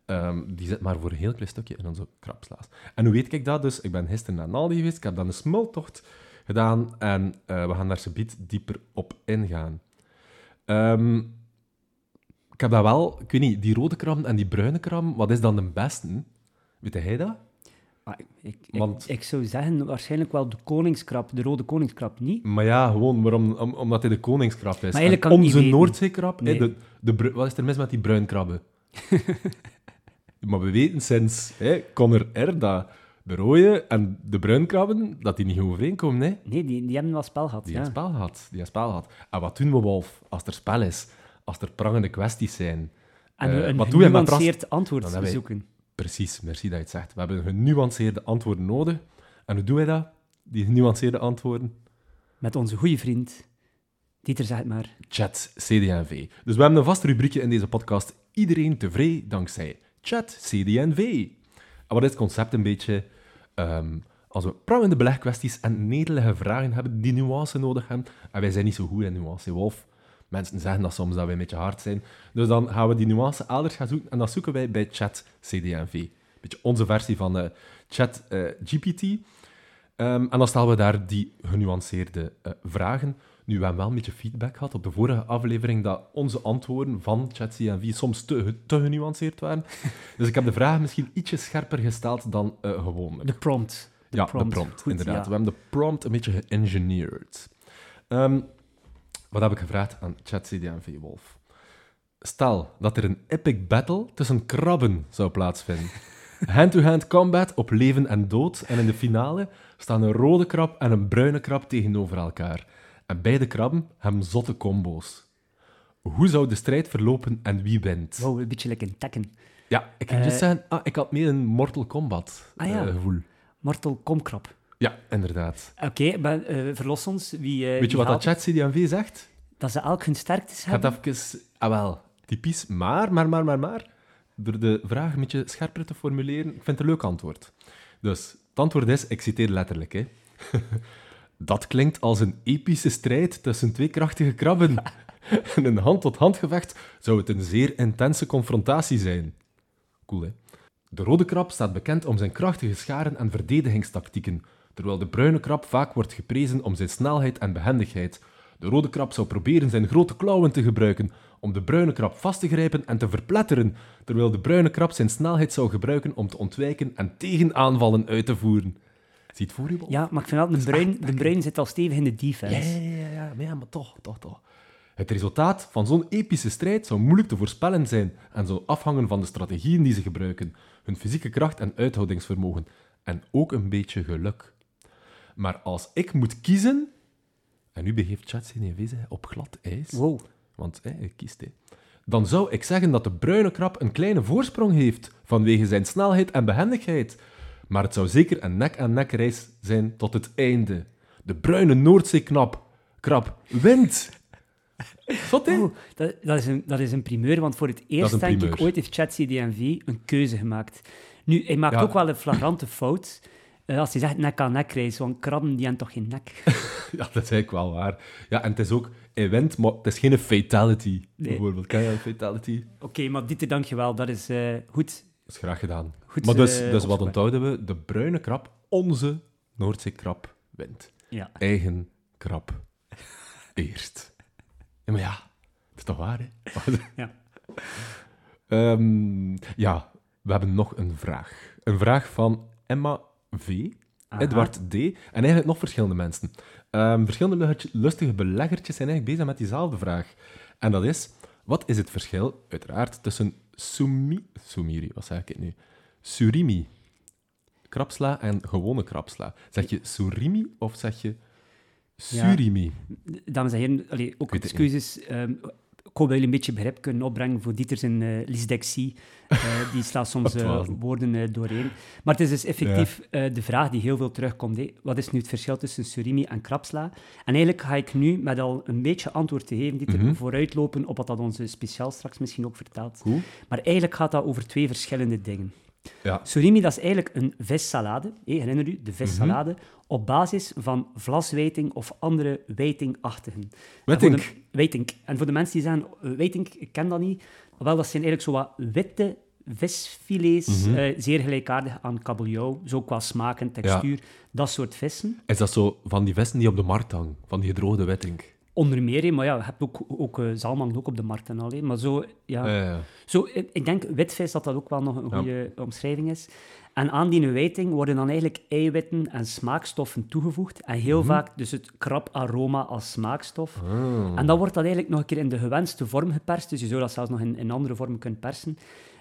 Ehm, die zit maar voor een heel klein stukje in onze krabslaas. En hoe weet ik dat? Dus ik ben gisteren naar Naldi geweest, ik heb dan een smultocht gedaan en eh, we gaan daar subiet dieper op ingaan. Ehm, ik heb dat wel, ik weet niet, die rode krabben en die bruine krabben, wat is dan de beste? Weet jij dat? Ik, ik, ik- Want- ik zou zeggen, waarschijnlijk wel de koningskrab, de rode koningskrab niet. Maar ja, gewoon waarom, om, omdat hij de koningskrab is. En kan onze. Noordzeekrab, Nee. de, wat is er mis met die bruinkrabben? maar we weten sinds hè, Conor R. dat de rode en de bruinkrabben, dat die niet goed overeenkomen. Hè? Nee, die, die hebben wel spel gehad. Die ja. een spel had. Die een spel had. En wat doen we, Wolf, als er spel is? Als er prangende kwesties zijn? En Eh, een wat doe je met genuanceerd antwoord hebben zoeken. Precies, merci dat je het zegt. We hebben genuanceerde antwoorden nodig. En hoe doen wij dat? Die genuanceerde antwoorden? Met onze goede vriend, Dieter, zeg maar. Chat CDNV. Dus we hebben een vast rubriekje in deze podcast. Iedereen tevreden dankzij Chat CDNV. En wat is het concept een beetje? Ehm, als we prangende belegkwesties en netelige vragen hebben die nuance nodig hebben, en wij zijn niet zo goed in nuance, Wolf. Mensen zeggen dat soms dat wij een beetje hard zijn. Dus dan gaan we die nuance elders gaan zoeken en dat zoeken wij bij Chat. Een beetje onze versie van eh, Chat eh, GPT. Ehm, en dan stellen we daar die genuanceerde eh, vragen. Nu, we hebben wel een beetje feedback gehad op de vorige aflevering dat onze antwoorden van ChatCNV soms te, te genuanceerd waren. dus ik heb de vragen misschien ietsje scherper gesteld dan gewoonlijk. De prompt. De ja, prompt. de prompt, Goed, inderdaad. ja. We hebben de prompt een beetje geëngineerd. Ehm, wat heb ik gevraagd aan ChatCDNV Wolf? Stel dat er een epic battle tussen krabben zou plaatsvinden. Hand-to-hand combat op leven en dood. En in de finale staan een rode krab en een bruine krab tegenover elkaar. En beide krabben hebben zotte combo's. Hoe zou de strijd verlopen en wie wint? Wow, een beetje lekker een Tekken. Ja, ik kan Eh, just zeggen, ah, ik had meer een Mortal Kombat Ah, ja. eh, gevoel. Mortal Komkrab. Ja, inderdaad. Oké, maar, eh, verlos ons. Wie, eh, Weet je wat dat ChatCDNV zegt? Dat ze elk hun sterktes Gaat hebben? even... Ah, wel. Typisch. Maar, maar, maar, maar, maar. Door de vraag een beetje scherper te formuleren, ik vind het een leuk antwoord. Dus, het antwoord is, ik citeer letterlijk, hè. Dat klinkt als een epische strijd tussen twee krachtige krabben. In een hand-tot-hand gevecht zou het een zeer intense confrontatie zijn. Cool, hè? De rode krab staat bekend om zijn krachtige scharen en verdedigingstactieken. Terwijl de bruine krab vaak wordt geprezen om zijn snelheid en behendigheid. De rode krab zou proberen zijn grote klauwen te gebruiken om de bruine krab vast te grijpen en te verpletteren, terwijl de bruine krab zijn snelheid zou gebruiken om te ontwijken en tegenaanvallen uit te voeren. Zie het voor je, Wolf? Ja, maar ik vind wel, de bruin, de bruin zit al stevig in de defense. ja, ja, ja, maar, ja, maar toch, toch, toch. Het resultaat van zo'n epische strijd zou moeilijk te voorspellen zijn en zou afhangen van de strategieën die ze gebruiken, hun fysieke kracht en uithoudingsvermogen, en ook een beetje geluk. Maar als ik moet kiezen, en nu begeeft ChatGPT zich op glad ijs, Wow. want hè, hij kiest, hè, dan zou ik zeggen dat de bruine krab een kleine voorsprong heeft vanwege zijn snelheid en behendigheid. Maar het zou zeker een nek-aan-nek race zijn tot het einde. De bruine Noordzeeknap krab wint. Zot, hè? Oh, dat, dat, is een, dat is een primeur, want voor het eerst, denk ik, ooit heeft ChatCDNV een keuze gemaakt. Nu, hij maakt Ja. ook wel een flagrante fout als hij zegt nek aan nek race, want krabben die hebben toch geen nek? Ja, dat is eigenlijk wel waar. Ja, en het is ook, hij wint, maar het is geen fatality, bijvoorbeeld. Ken je een fatality? Oké, maar Dieter, dankjewel. Dat is eh, goed. Dat is graag gedaan. Goed, maar dus, eh, dus wat onthouden we? De bruine krab, onze Noordzeekrab, wint. Ja. Eigen krab. Eerst. Ja, maar ja, dat is toch waar, hè? Ja. Ehm, ja, we hebben nog een vraag. Een vraag van Emma V. Aha. Edward D. En eigenlijk nog verschillende mensen. Ehm, verschillende lustige beleggertjes zijn eigenlijk bezig met diezelfde vraag. En dat is, wat is het verschil, uiteraard, tussen sumi, sumiri, wat zeg ik het nu? Surimi, krapsla en gewone krapsla. Zeg je surimi of zeg je surimi? Dames en heren, allee, ook excuses. ehm, ik hoop dat jullie een beetje begrip kunnen opbrengen voor Dieter zijn eh lysdexie. Eh, die slaat soms eh, woorden doorheen. Maar het is dus effectief de vraag die heel veel terugkomt. Wat is nu het verschil tussen surimi en krapsla? En eigenlijk ga ik nu met al een beetje antwoord te geven, Dieter, Mhm. vooruitlopen op wat dat onze speciaal straks misschien ook vertelt. Maar eigenlijk gaat dat over twee verschillende dingen. Ja. Surimi, dat is eigenlijk een vissalade. Herinner u, de vissalade. Op basis van vlaswijting of andere wijtingachtigen. De- Wijtink. En voor de mensen die zeggen, eh, wijtink, ik ken dat niet. Wel, dat zijn eigenlijk zo wat witte visfilets, Mhm. eh, zeer gelijkaardig aan kabeljauw. Zo qua smaak en textuur. Dat soort vissen. Is dat zo van die vesten die op de markt hangen? Van die gedroogde wetting? Onder meer, hè, maar ja, je hebt ook, ook eh, ook op de markt en al. hè. Maar zo, ja... Zo, ik denk witvis dat dat ook wel nog een goede omschrijving is. En aan die wijting worden dan eigenlijk eiwitten en smaakstoffen toegevoegd. En heel vaak dus het krabaroma als smaakstof. ah. En dan wordt dat eigenlijk nog een keer in de gewenste vorm geperst. Dus je zou dat zelfs nog in, in andere vormen kunnen persen.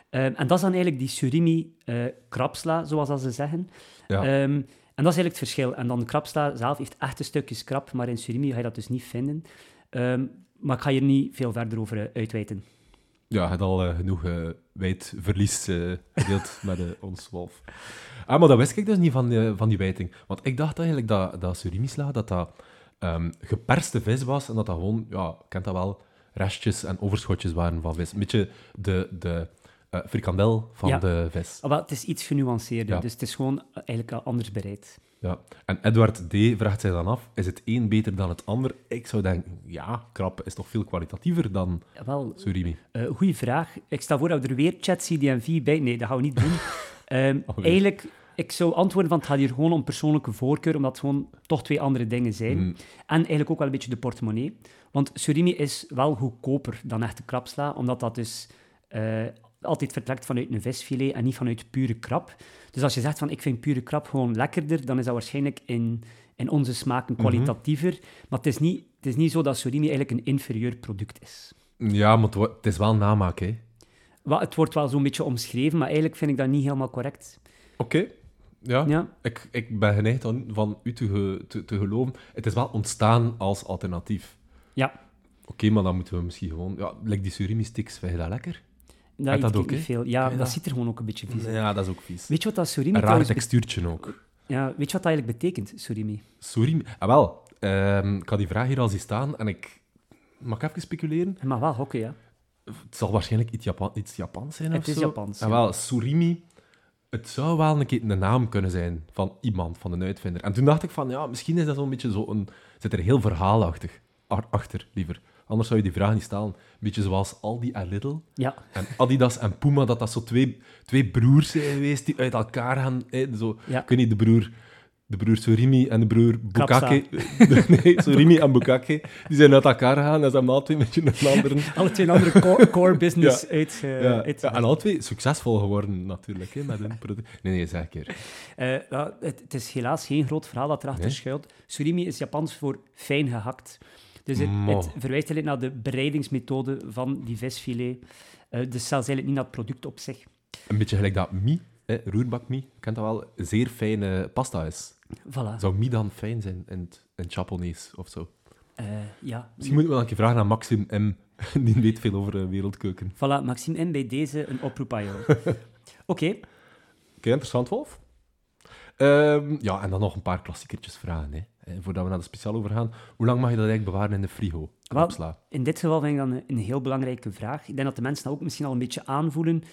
Ehm, en dat is dan eigenlijk die surimi eh krapsla, zoals dat ze zeggen. Ja. Ehm, en dat is eigenlijk het verschil. En dan de krapsla zelf heeft echte stukjes krap, maar in surimi ga je dat dus niet vinden. Ehm, maar ik ga hier niet veel verder over eh, uitweiden. Ja, je hebt al eh, genoeg eh wijd verlies eh, gedeeld met eh, ons wolf. Ah, maar dat wist ik dus niet van, van die wijting. Want ik dacht eigenlijk dat, dat surimi-sla, dat dat ehm, geperste vis was en dat dat gewoon, ja, kent dat wel, restjes en overschotjes waren van vis. Een beetje de, de eh, frikandel van Ja. de vis. Ah, wel, het is iets genuanceerder, Ja. dus het is gewoon eigenlijk al anders bereid. Ja. En Edward D. vraagt zich dan af, is het een beter dan het ander? Ik zou denken, ja, krab is toch veel kwalitatiever dan Ja, Wel, surimi. eh goede vraag. Ik stel voor dat we er weer chat CDMV bij... Nee, dat gaan we niet doen. Ehm, Alweer. eigenlijk, ik zou antwoorden van het gaat hier gewoon om persoonlijke voorkeur, omdat het gewoon toch twee andere dingen zijn. Mm. En eigenlijk ook wel een beetje de portemonnee. Want surimi is wel goedkoper dan echte krabsla, omdat dat dus altijd vertrekt vanuit een visfilet en niet vanuit pure krab. Dus als je zegt van ik vind pure krab gewoon lekkerder, dan is dat waarschijnlijk in, in onze smaken kwalitatiever. Maar het is, niet, het is niet zo dat surimi eigenlijk een inferieur product is. Ja, maar het, is wel namaak, hè. Wel, het wordt wel zo'n beetje omschreven, maar eigenlijk vind ik dat niet helemaal correct. Oké. Ja, Ja, Ik, ik ben geneigd aan- van u te, ge- te, te geloven. Het is wel ontstaan als alternatief. ja Oké, maar dan moeten we misschien gewoon... Ja, like die surimi-sticks, vind je dat lekker? Dat, dat ik ook, niet veel. Ja, dat, ziet er gewoon ook een beetje vies uit. Ja, dat is ook vies. Weet je wat dat surimi Een raar textuurtje ook. Ja, weet je wat dat eigenlijk betekent, surimi? Surimi... Ah, wel. ehm, ik had die vraag hier al zien staan en ik... Mag ik even speculeren? Je mag wel hokken, ja. Het zal waarschijnlijk iets, Japan, iets Japans zijn Het of is zo. Japans, Ah, wel, surimi... Het zou wel een keer een naam kunnen zijn van iemand, van een uitvinder. En toen dacht ik van, ja, misschien is dat zo'n beetje zo een... Zit er heel verhaalachtig achter, liever. Anders zou je die vraag niet stellen. Een beetje zoals Aldi en Lidl. Ja, En Adidas en Puma, dat dat zo twee, twee broers zijn geweest die uit elkaar gaan. Hè, zo, Ja. Ik weet niet, de broer de broer Surimi en de broer. Bukake. nee, Surimi en Bukake. Die zijn uit elkaar gegaan en ze hebben alle twee met een andere. Alle twee een andere core, core business uit, eh, Ja, uit- en alle twee succesvol geworden, natuurlijk, hè, met hun product. Nee, nee, zeg een keer. Eh, ja, het, het is helaas geen groot verhaal dat erachter Nee? schuilt. Surimi is Japans voor fijn gehakt. Dus het, verwijst eigenlijk naar de bereidingsmethode van die visfilet. Eh, dus zelfs eigenlijk niet naar het product op zich. Een beetje gelijk dat mi, hè, roerbakmi, kent dat wel, zeer fijne pasta is. Voilà. Zou mi dan fijn zijn in het, in het Japonees of zo? Eh, ja. Misschien moeten we wel een keer vragen aan Maxim M. Die weet veel over eh, wereldkeuken. Voilà, Maxime M. bij deze een oproep aan jou. Oké, Oké, interessant, Wolf. Ehm, ja, en dan nog een paar klassiekertjes vragen, hè. Eh, voordat we naar de speciaal overgaan. Hoe lang mag je dat eigenlijk bewaren in de frigo? Krapsla. in dit geval vind ik dan een, heel belangrijke vraag. Ik denk dat de mensen dat ook misschien al een beetje aanvoelen.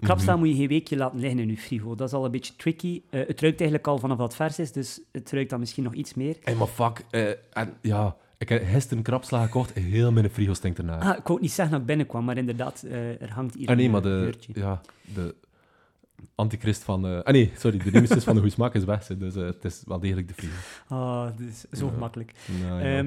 Krapsla moet je geen weekje laten liggen in je frigo. Dat is al een beetje tricky. Eh, het ruikt eigenlijk al vanaf dat het vers is, dus het ruikt dan misschien nog iets meer. Hé, maar fuck. eh, en, ja, ik heb gisteren krapsla gekocht. Heel mijn frigo stinkt ernaar. Ah, ik wou niet zeggen dat ik binnenkwam, maar inderdaad, er hangt hier Ah, nee, een maar de, ja, de antichrist van... ah nee, sorry, de nemesis van de goede smaak is weg. Dus eh, het is wel degelijk de frigo. Ah, dat is zo gemakkelijk. Nou, ja.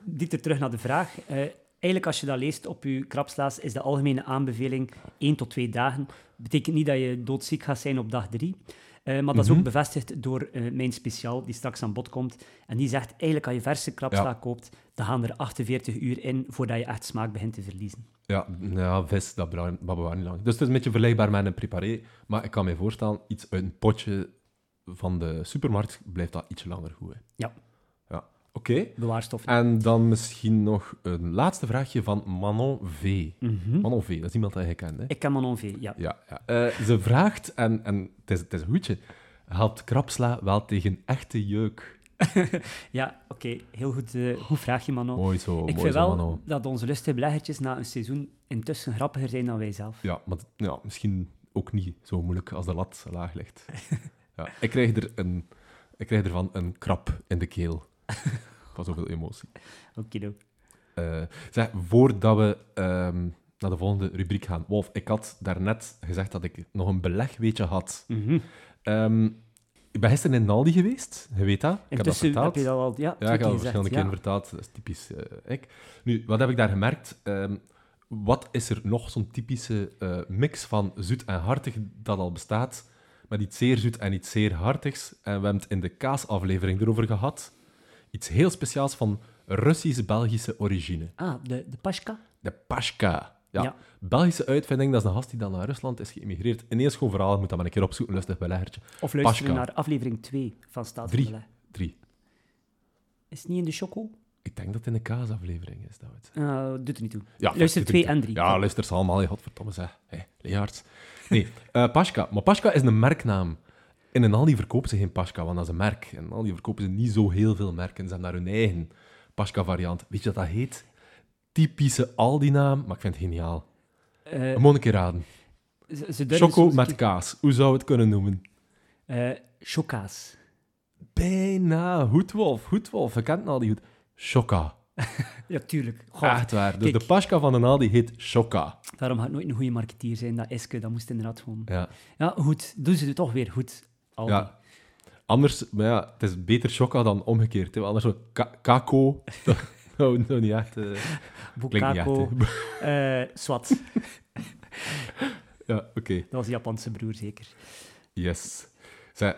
Dieter, terug naar de vraag. Eh, eigenlijk, als je dat leest op je krapslaas, is de algemene aanbeveling 1 tot 2 dagen. betekent niet dat je doodziek gaat zijn op dag 3. Maar dat is Mhm. ook bevestigd door eh, mijn speciaal, die straks aan bod komt. En die zegt, eigenlijk als je verse krapsla Ja. koopt, dan gaan er 48 uur in voordat je echt smaak begint te verliezen. Ja, ja, vis, dat bewaar- niet lang. Dus het is een beetje vergelijkbaar met een preparé. Maar ik kan me voorstellen, iets uit een potje van de supermarkt blijft dat ietsje langer goed. Hè. Ja. Oké. Bewaarstof. En dan misschien nog een laatste vraagje van Manon V. Mhm. Manon V, dat is iemand dat je kent, hè? Ik ken Manon V, ja. Ja, ja. Eh, ze vraagt, en, en het, is, het is een goedje, helpt krapsla wel tegen echte jeuk? Ja, oké. Heel goed, eh, goed vraagje, Manon. Mooi zo, Ik mooi vind zo, wel Manon. dat onze lustige beleggertjes na een seizoen intussen grappiger zijn dan wij zelf. Ja, maar ja, misschien ook niet zo moeilijk als de lat laag ligt. ja, ik, krijg er een, ik krijg ervan een krap in de keel. Van zoveel emotie. Oké, Eh, zeg, voordat we ehm, naar de volgende rubriek gaan. Wolf, ik had daarnet gezegd dat ik nog een belegweetje had. Mhm. Ehm, ik ben gisteren in Naldi geweest, je weet dat. Ik heb dat verteld. heb je dat al ja, Ja, ik heb al verschillende gezegd, keren verteld. Dat is typisch eh, ik. Nu, wat heb ik daar gemerkt? Ehm, wat is er nog zo'n typische eh, mix van zoet en hartig dat al bestaat? Met iets zeer zoet en iets zeer hartigs. En we hebben het in de kaasaflevering erover gehad. Iets heel speciaals van Russisch-Belgische origine. Ah, de, de pashka? De pashka. Ja. Ja. Belgische uitvinding, dat is een gast die dan naar Rusland is geëmigreerd. Ineens gewoon verhaal, ik moet dat maar een keer opzoeken, lustig beleggertje. Of luisteren naar aflevering 2 van Staat Drie. van Beleg. Drie. Is het niet in de choco? Ik denk dat het in de kaasaflevering is, David. Uh, doet er niet toe. Ja, Luister dat- 2 en 3. Ja, luister ze allemaal. Godverdomme zeg. Hey, leerarts. Nee, eh Pashka. Maar Pashka is een merknaam. In een Aldi verkopen ze geen Pashka, want dat is een merk. In een Aldi verkopen ze niet zo heel veel merken. Ze hebben daar hun eigen Pashka-variant. Weet je wat dat heet? Typische Aldi-naam, maar ik vind het geniaal. Een moet een keer raden. Choco met kaas. Hoe zou het kunnen noemen? choca's. Bijna. Goed, Wolf. Goed, Wolf. Je kent Aldi goed. Choca. Ja, tuurlijk. Echt waar. Dus kijk. de Pashka van een Aldi heet Choca. Daarom gaat het nooit een goede marketeer zijn. Dat Eske, dat moest inderdaad gewoon... Ja. Ja, goed. Doen ze het toch weer goed. Aldi. Ja. Anders, maar ja, het is beter choca dan omgekeerd. Hè. want Anders zo ka- kako. dat nou, nou niet echt. echt. Bukako. eh swat. ja, oké. Dat was de Japanse broer, zeker. Yes.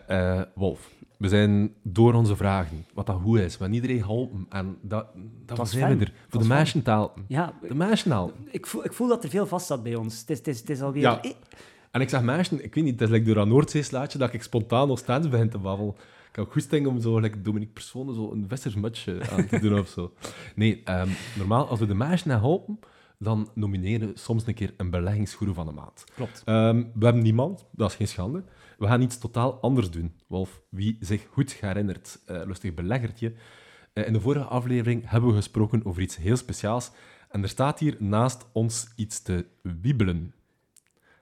Eh, Wolf, we zijn door onze vragen. Wat dat goed is. We iedereen geholpen. En dat, dat was zijn we er. Voor de helpen. Ja, De helpen. ik voel, ik voel dat er veel vast zat bij ons. Het is, het is, het is alweer... Ja. En ik zeg meisjes, ik weet niet, het is like door een Noordzeeslaatje dat ik spontaan Oostends begin te babbelen. Ik heb goesting om zo, like Dominique Persone, zo een vissersmutsje aan te doen of zo. Nee, ehm, normaal, als we de meisjes naar helpen, dan nomineren we soms een keer een beleggingsgoeroe van de maand. Klopt. Ehm, we hebben niemand, dat is geen schande. We gaan iets totaal anders doen. Wolf, wie zich goed herinnert, eh, lustig beleggertje. Eh, in de vorige aflevering hebben we gesproken over iets heel speciaals. En er staat hier naast ons iets te wiebelen.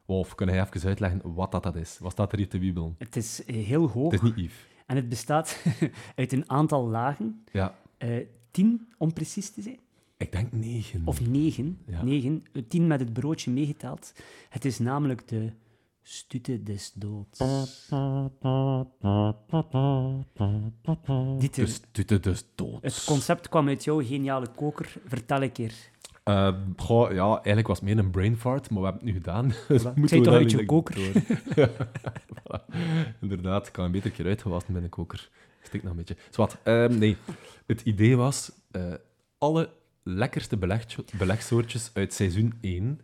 Wolf, kun jij even uitleggen wat dat, dat is? Wat staat er hier te wiebelen? Het is eh, heel hoog. Het is niet Yves. En het bestaat uit een aantal lagen. Ja, eh tien, om precies te zijn. ik denk negen. Of negen. Ja. negen. eh, Tien met het broodje meegeteld. Het is namelijk de Stute des doods. Dieter, Dus Tutte dus dood. het concept kwam uit jouw geniale koker. Vertel een keer. Goh, ja, eigenlijk was het meer een brain fart, maar we hebben het nu gedaan. Dus Voilà. moeten we toch uit je koker? Voilà. Inderdaad, ik kan een beter keer uitgewassen met een koker. Stik nog een beetje. Zwat, ehm, nee. Het idee was, eh, alle lekkerste beleg, belegsoortjes uit seizoen 1,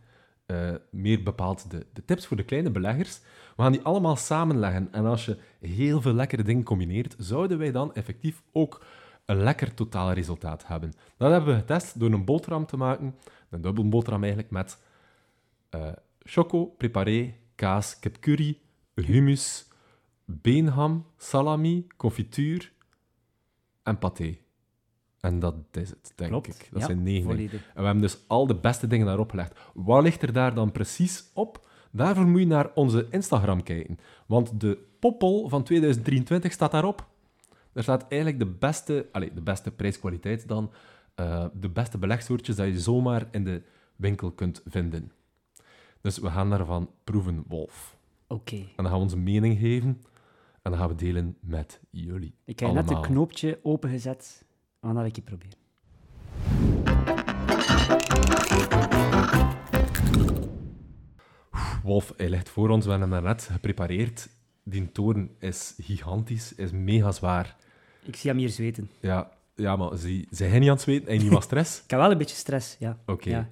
eh, meer bepaald de, de tips voor de kleine beleggers, we gaan die allemaal samenleggen. En als je heel veel lekkere dingen combineert, zouden wij dan effectief ook een lekker totaalresultaat hebben. Dat hebben we getest door een boterham te maken, een dubbel boterham eigenlijk, met eh, choco, preparé, kaas, kipcurry, hummus, beenham, salami, confituur en paté. En dat is het, denk Klopt. ik. Dat Ja, zijn negen dingen. En we hebben dus al de beste dingen daarop gelegd. Wat ligt er daar dan precies op? Daarvoor moet je naar onze Instagram kijken. Want de poppel van 2023 staat daarop. Er staat eigenlijk de beste, allez, de beste prijskwaliteit dan, eh, de beste belegsoortjes dat je zomaar in de winkel kunt vinden. Dus we gaan daarvan proeven, Wolf. Oké. En dan gaan we onze mening geven en dan gaan we delen met jullie. Ik heb net een knoopje opengezet. Gaan dat een keer proberen. Wolf, hij ligt voor ons, we hebben hem net geprepareerd. Die toren is gigantisch, is mega zwaar. Ik zie hem hier zweten. Ja, ja maar zie, zijn hij niet aan het zweten? Je niet wat stress? Ik heb wel een beetje stress, ja. Oké. ja.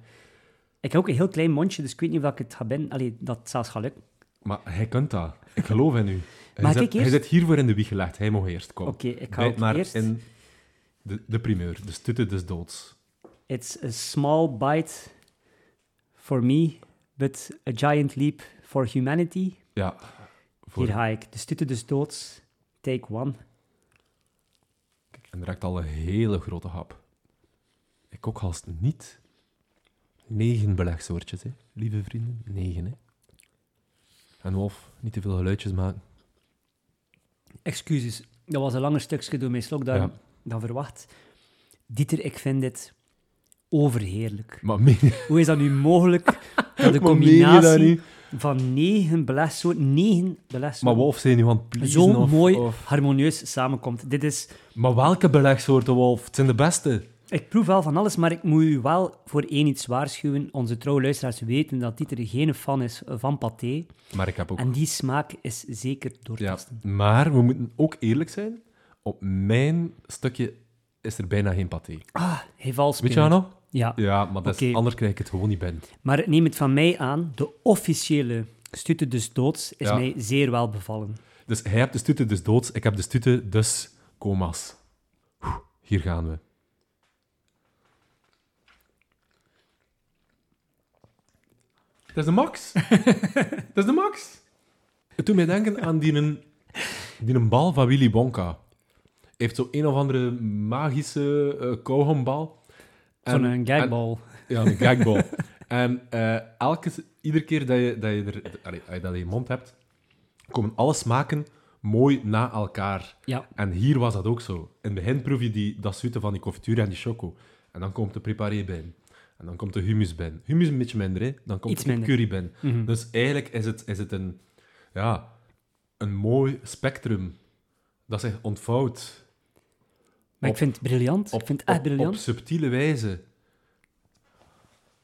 Ik heb ook een heel klein mondje, dus ik weet niet of ik het ga binnen. Allee, dat zelfs gaat lukken. Maar hij kunt dat. Ik geloof in u. Hij Mag zit, ik eerst? Hij zit hiervoor in de wieg gelegd. Hij mag eerst. Kom. Oké, ik ga ook maar eerst. in de, de primeur, de stutte des doods. It's a small bite for me, but a giant leap for humanity. Ja. Voor, Hier ga ik. De stuten des doods. Take one. En direct al een hele grote hap. Ik ook haast niet. Negen belegsoortjes, hè. lieve vrienden. Negen, hè. En Wolf, niet te veel geluidjes maken. Excuses, dat was een langer stukje door mijn slokdarm Ja. dan verwacht. Dieter, ik vind dit overheerlijk. Maar Hoe is dat nu mogelijk dat de combinatie? Van negen belegsoorten, negen belegsoorten, Maar Wolf, zijn nu aan het pleasen, zo of- mooi of- harmonieus samenkomt? Dit is... Maar welke belegsoorten, Wolf? Het zijn de beste. Ik proef wel van alles, maar ik moet u wel voor één iets waarschuwen. Onze trouwe luisteraars weten dat Dieter geen fan is van paté. Maar ik heb ook... En die smaak is zeker Ja, doortasten. maar we moeten ook eerlijk zijn. Op mijn stukje is er bijna geen paté. Ah, hij valt Weet je dat nog? Ja, Ja, maar dat is, anders krijg ik het gewoon niet binnen. maar neem het van mij aan, de officiële stute dus doods is Ja. mij zeer wel bevallen. Dus hij hebt de stute dus doods, ik heb de stute dus coma's. Oeh, Hier gaan we. Dat is de max. Dat is de max. Het doet mij denken aan die, een, die een bal van Willy Wonka. Hij heeft zo een of andere magische uh. Zo'n En- een gagball. en- ja, een gagbal. en eh, elke, iedere keer dat je, dat je er allee, je dat in je mond hebt, komen alle smaken mooi na elkaar. Ja, En hier was dat ook zo. In het begin proef je die, dat zoete van die confituur en die choco. En dan komt de preparé bij. En dan komt de hummus bij. Hummus een beetje minder, hè. Dan komt de curry bij. Mhm. Dus eigenlijk is het, is het een, ja, een mooi spectrum dat zich ontvouwt maar Op- ik vind het briljant. op, ik vind het echt briljant. op subtiele wijze.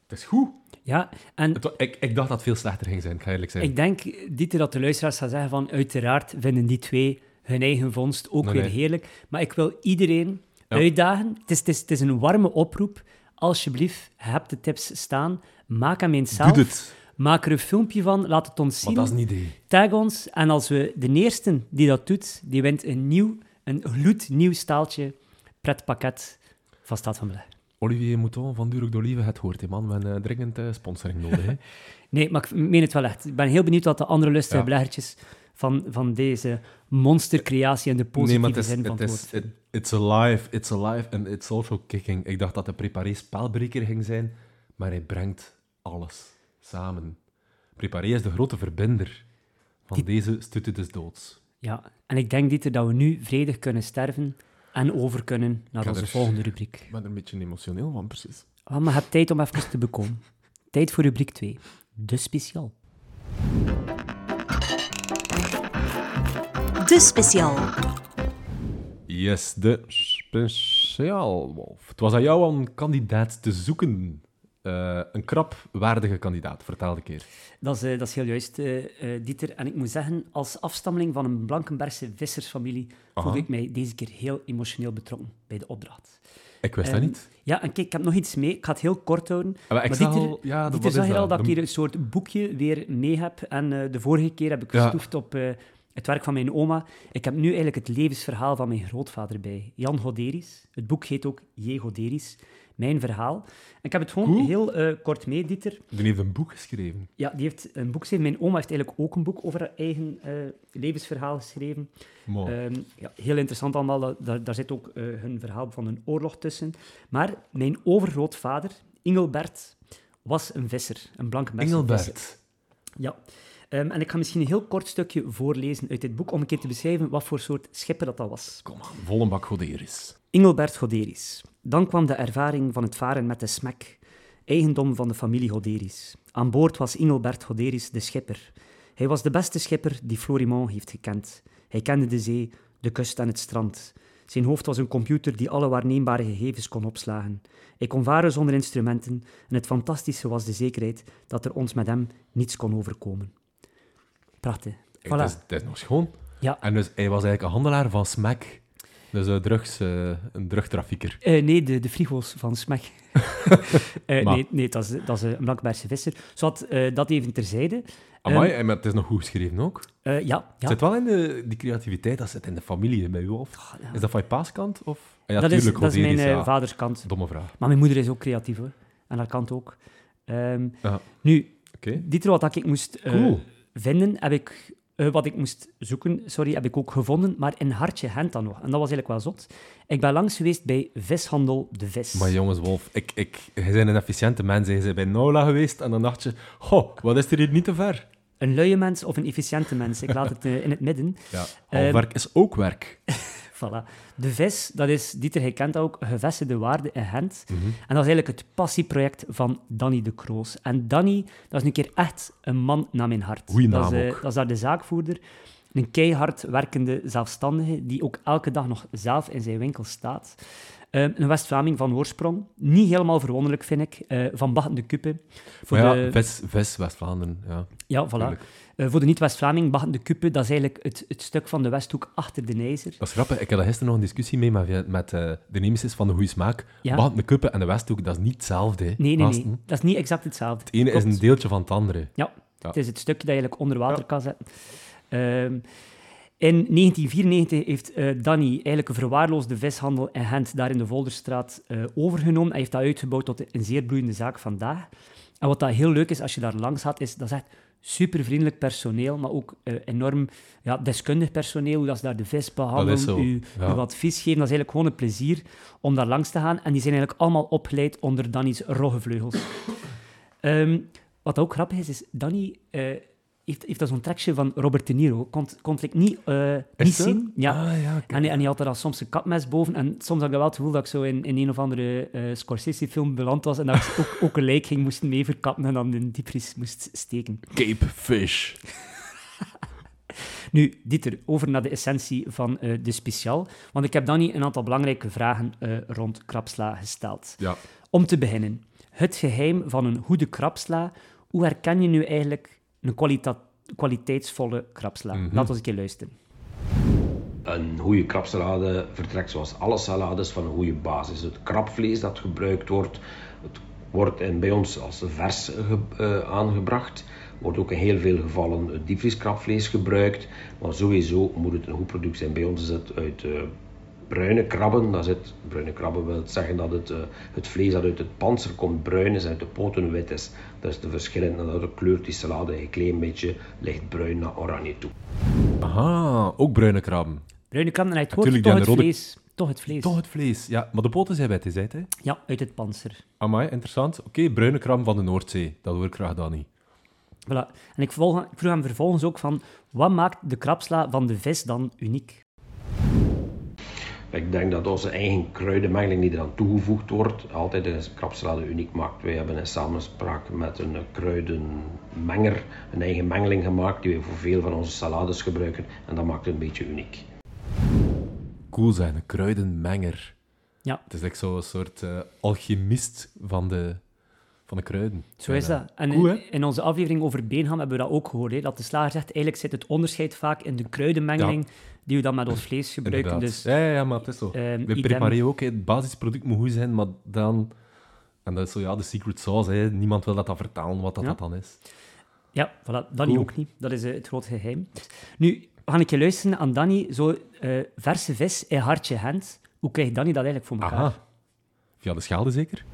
Het is goed. Ja, en Het ik, ik dacht dat het veel slechter ging zijn, ik ga eerlijk zijn. ik denk, Dieter, dat de luisteraars gaan zeggen van uiteraard vinden die twee hun eigen vondst ook Nee, weer nee. heerlijk. Maar ik wil iedereen Ja. uitdagen. Het is, het, is, het is een warme oproep. Alsjeblieft, je hebt de tips staan. Maak hem eens zelf. Doe het. Maak er een filmpje van. Laat het ons Maar zien. dat is een idee. Tag ons. En als we de eerste die dat doet, die wint een nieuw, een gloednieuw staaltje pretpakket van Staat van Beleg. Olivier Mouton van Duroc d'Olive, het hoort, hè, man. We hebben eh, dringend eh, sponsoring nodig. Hè. Nee, maar ik meen het wel echt. Ik ben heel benieuwd wat de andere lustige Ja. beleggertjes van, van deze monstercreatie in de positieve nee, maar het is, zin van het het is, woord. it- it's alive, it's alive and it's also kicking. Ik dacht dat de preparé spelbreker ging zijn, maar hij brengt alles samen. Preparé is de grote verbinder van deze stutte des doods. Ja, en ik denk, Dieter, dat we nu vredig kunnen sterven en over kunnen naar onze dus volgende rubriek. Ik ben er een beetje emotioneel van, precies. Ah, maar heb tijd om even te bekomen. Tijd voor rubriek 2. De speciaal. De speciaal. Yes, de speciaal, Wolf. Het was aan jou om een kandidaat te zoeken. Eh, een krapwaardige kandidaat, vertel een keer. Dat is, eh, dat is heel juist, eh, Dieter. En ik moet zeggen, als afstammeling van een Blankenbergse vissersfamilie voelde Aha. ik mij deze keer heel emotioneel betrokken bij de opdracht. Ik wist Ehm, dat niet. Ja, en kijk, ik heb nog iets mee. Ik ga het heel kort houden. Maar ik maar zag Dieter- al... Ja, dat- Dieter zag hier al dat? ik De- hier een soort boekje weer mee heb. En de vorige keer heb ik Ja. gestoefd op het werk van mijn oma. Ik heb nu eigenlijk het levensverhaal van mijn grootvader bij. Jan Goderis. Het boek heet ook J. Goderis. Mijn verhaal. En ik heb het gewoon heel eh, kort mee, Dieter. Die heeft een boek geschreven. Ja, die heeft een boek geschreven. Mijn oma heeft eigenlijk ook een boek over haar eigen eh, levensverhaal geschreven. Mooi. Ehm, ja, heel interessant allemaal. Da- Daar, daar zit ook eh, hun verhaal van een oorlog tussen. Maar mijn overgrootvader, Ingelbert, was een visser. Een blanke visser. Engelbert. Ja. Ehm, en ik ga misschien een heel kort stukje voorlezen uit dit boek om een keer te beschrijven wat voor soort schipper dat, dat was. Kom aan, volle bak goderis. Ingelbert Goderis. Dan kwam de ervaring van het varen met de smek, eigendom van de familie Goderis. Aan boord was Ingelbert Goderis de schipper. Hij was de beste schipper die Florimond heeft gekend. Hij kende de zee, de kust en het strand. Zijn hoofd was een computer die alle waarneembare gegevens kon opslagen. Hij kon varen zonder instrumenten en het fantastische was de zekerheid dat er ons met hem niets kon overkomen. Prachtig. Voilà. Het, is, het is nog schoon. Ja. En dus, hij was eigenlijk een handelaar van smack. Dus een, drugs, eh, een drugtrafficker. Eh, nee, de, de frigo's van Smek. Eh, nee, nee, dat is, dat is eh, een Blankbergse visser. Zowat eh, dat even terzijde. Amai, en maar het is nog goed geschreven ook. Eh, ja, Het ja. zit wel in de, die creativiteit, dat zit in de familie bij Wolf. ja. Is dat van je paaskant? Of? Ah, ja, dat, is, dat is mijn eh, ja. vaderskant. Domme vraag. Maar mijn moeder is ook creatief, hoor. En dat kan ook. Ehm. Nu, Oké. Dieter, wat ik moest eh, Cool. Vinden, heb ik... eh, wat ik moest zoeken, sorry, heb ik ook gevonden, maar in Hartje Gent dan nog. En dat was eigenlijk wel zot. Ik ben langs geweest bij Vishandel De Vis. Maar jongens, Wolf, ik, ik, jij bent een efficiënte mens. Je bent bij Nola geweest en dan dacht je... Goh, wat is er hier niet te ver? Een luie mens of een efficiënte mens, ik laat het eh, in het midden. Ja, al Ehm, werk is ook werk. Voilà. De vis, dat is, Dieter, hij kent dat ook, gevestigde waarde in Gent. Mhm. En dat is eigenlijk het passieproject van Danny de Kroos. En Danny, dat is een keer echt een man naar mijn hart. Goeie dat, naam is, eh, dat is daar de zaakvoerder. Een keihard werkende zelfstandige, die ook elke dag nog zelf in zijn winkel staat. Eh, een West-Vlaming van oorsprong. Niet helemaal verwonderlijk, vind ik. eh, van Bachten de Kuppe. Voor Maar ja, vis, vis West-Vlaanderen, ja. ja, voilà. Eh, voor de niet-West-Vlaming, Bachten de Kuppe, dat is eigenlijk het, het stuk van de Westhoek achter de Nijzer. Dat is grappig. Ik had er gisteren nog een discussie mee met, met eh, de nemesis van de goede smaak. Ja. Want de Kuppen en de Westhoek, dat is niet hetzelfde. hè, Nee, nee, nee. Dat is niet exact hetzelfde. Het ene is een deeltje van het andere. Ja, Ja. het is het stukje dat je eigenlijk onder water kan zetten. Ehm, in 1994 heeft eh, Danny eigenlijk een verwaarloosde vishandel in Gent, daar in de Volderstraat, eh, overgenomen. Hij heeft dat uitgebouwd tot een zeer bloeiende zaak vandaag. En wat dat heel leuk is als je daar langs gaat, is dat is echt super vriendelijk personeel, maar ook eh, enorm ja, deskundig personeel, hoe dat ze daar de vis behandelen, u, ja. u advies geven. Dat is eigenlijk gewoon een plezier om daar langs te gaan. En die zijn eigenlijk allemaal opgeleid onder Danny's roggevleugels. Ehm, wat ook grappig is, is Danny heeft, heeft dat zo'n trekje van Robert De Niro. Kon, kon ik niet, eh, niet zien. Ja. Ah, ja. En, hij- en hij had er dan soms een kapmes boven. En soms had ik wel het gevoel dat ik zo in, in een of andere eh, Scorsese-film beland was. En dat ik ook, ook een lijk ging moesten mee verkappen en dan in de diepvries moest steken. Cape Fish. Nu, Dieter, over naar de essentie van eh, de speciaal. Want ik heb Danny een aantal belangrijke vragen rond krapsla gesteld. Ja. Om te beginnen, het geheim van een goede krapsla. Hoe herken je nu eigenlijk een kwalita- kwaliteitsvolle krapsla? Mhm. Laat ons een keer luisteren. Een goede krabsalade vertrekt zoals alle salades van een goede basis. Het krabvlees dat gebruikt wordt, het wordt en bij ons als vers ge- eh, aangebracht. Wordt ook in heel veel gevallen het diepvrieskrabvlees gebruikt. Maar sowieso moet het een goed product zijn. Bij ons is het uit eh, bruine krabben. Dat is het, bruine krabben wil zeggen dat het, eh, het vlees dat uit het panzer komt bruin is en uit de poten wit is. Dat is de verschil en kleurt die salade een klein beetje lichtbruin naar oranje toe. Aha, ook bruine krabben. Bruine krabben, en het hoort toch het rode- vlees. Toch het vlees. Toch het vlees. Ja, maar de poten zijn wit, is het, hè? Ja, uit het panzer. Amai, interessant. Oké, bruine krabben van de Noordzee. Dat hoor ik graag, Danny. Voilà. En ik, volg, ik vroeg hem vervolgens ook van, wat maakt de krapsla van de vis dan uniek? Ik denk dat onze eigen kruidenmengeling die eraan toegevoegd wordt, altijd de krapsalade uniek maakt. Wij hebben in samenspraak met een kruidenmenger een eigen mengeling gemaakt die we voor veel van onze salades gebruiken. En dat maakt het een beetje uniek. Cool zijn, een kruidenmenger. Ja. Het is like zo'n soort uh, alchemist van de, van de kruiden. Zo is dat. En Cool, in, in onze aflevering over beenham hebben we dat ook gehoord. Hè, dat de slager zegt, eigenlijk zit het onderscheid vaak in de kruidenmengeling die we dan met ons vlees gebruiken. Inderdaad. Dus ja, ja, maar het is zo. ehm, We prepareren ook, het basisproduct moet goed zijn, maar dan... En dat is zo, ja, de secret sauce, hè. niemand wil dat dan vertalen wat dat, Ja. dat dan is. Ja, voilà, Danny Cool. ook niet. Dat is eh, het grote geheim. Nu, ga ik je luisteren aan Danny. Zo eh, verse vis in hartje hand. Hoe krijgt Danny dat eigenlijk voor elkaar? Aha. Via de schaalde zeker?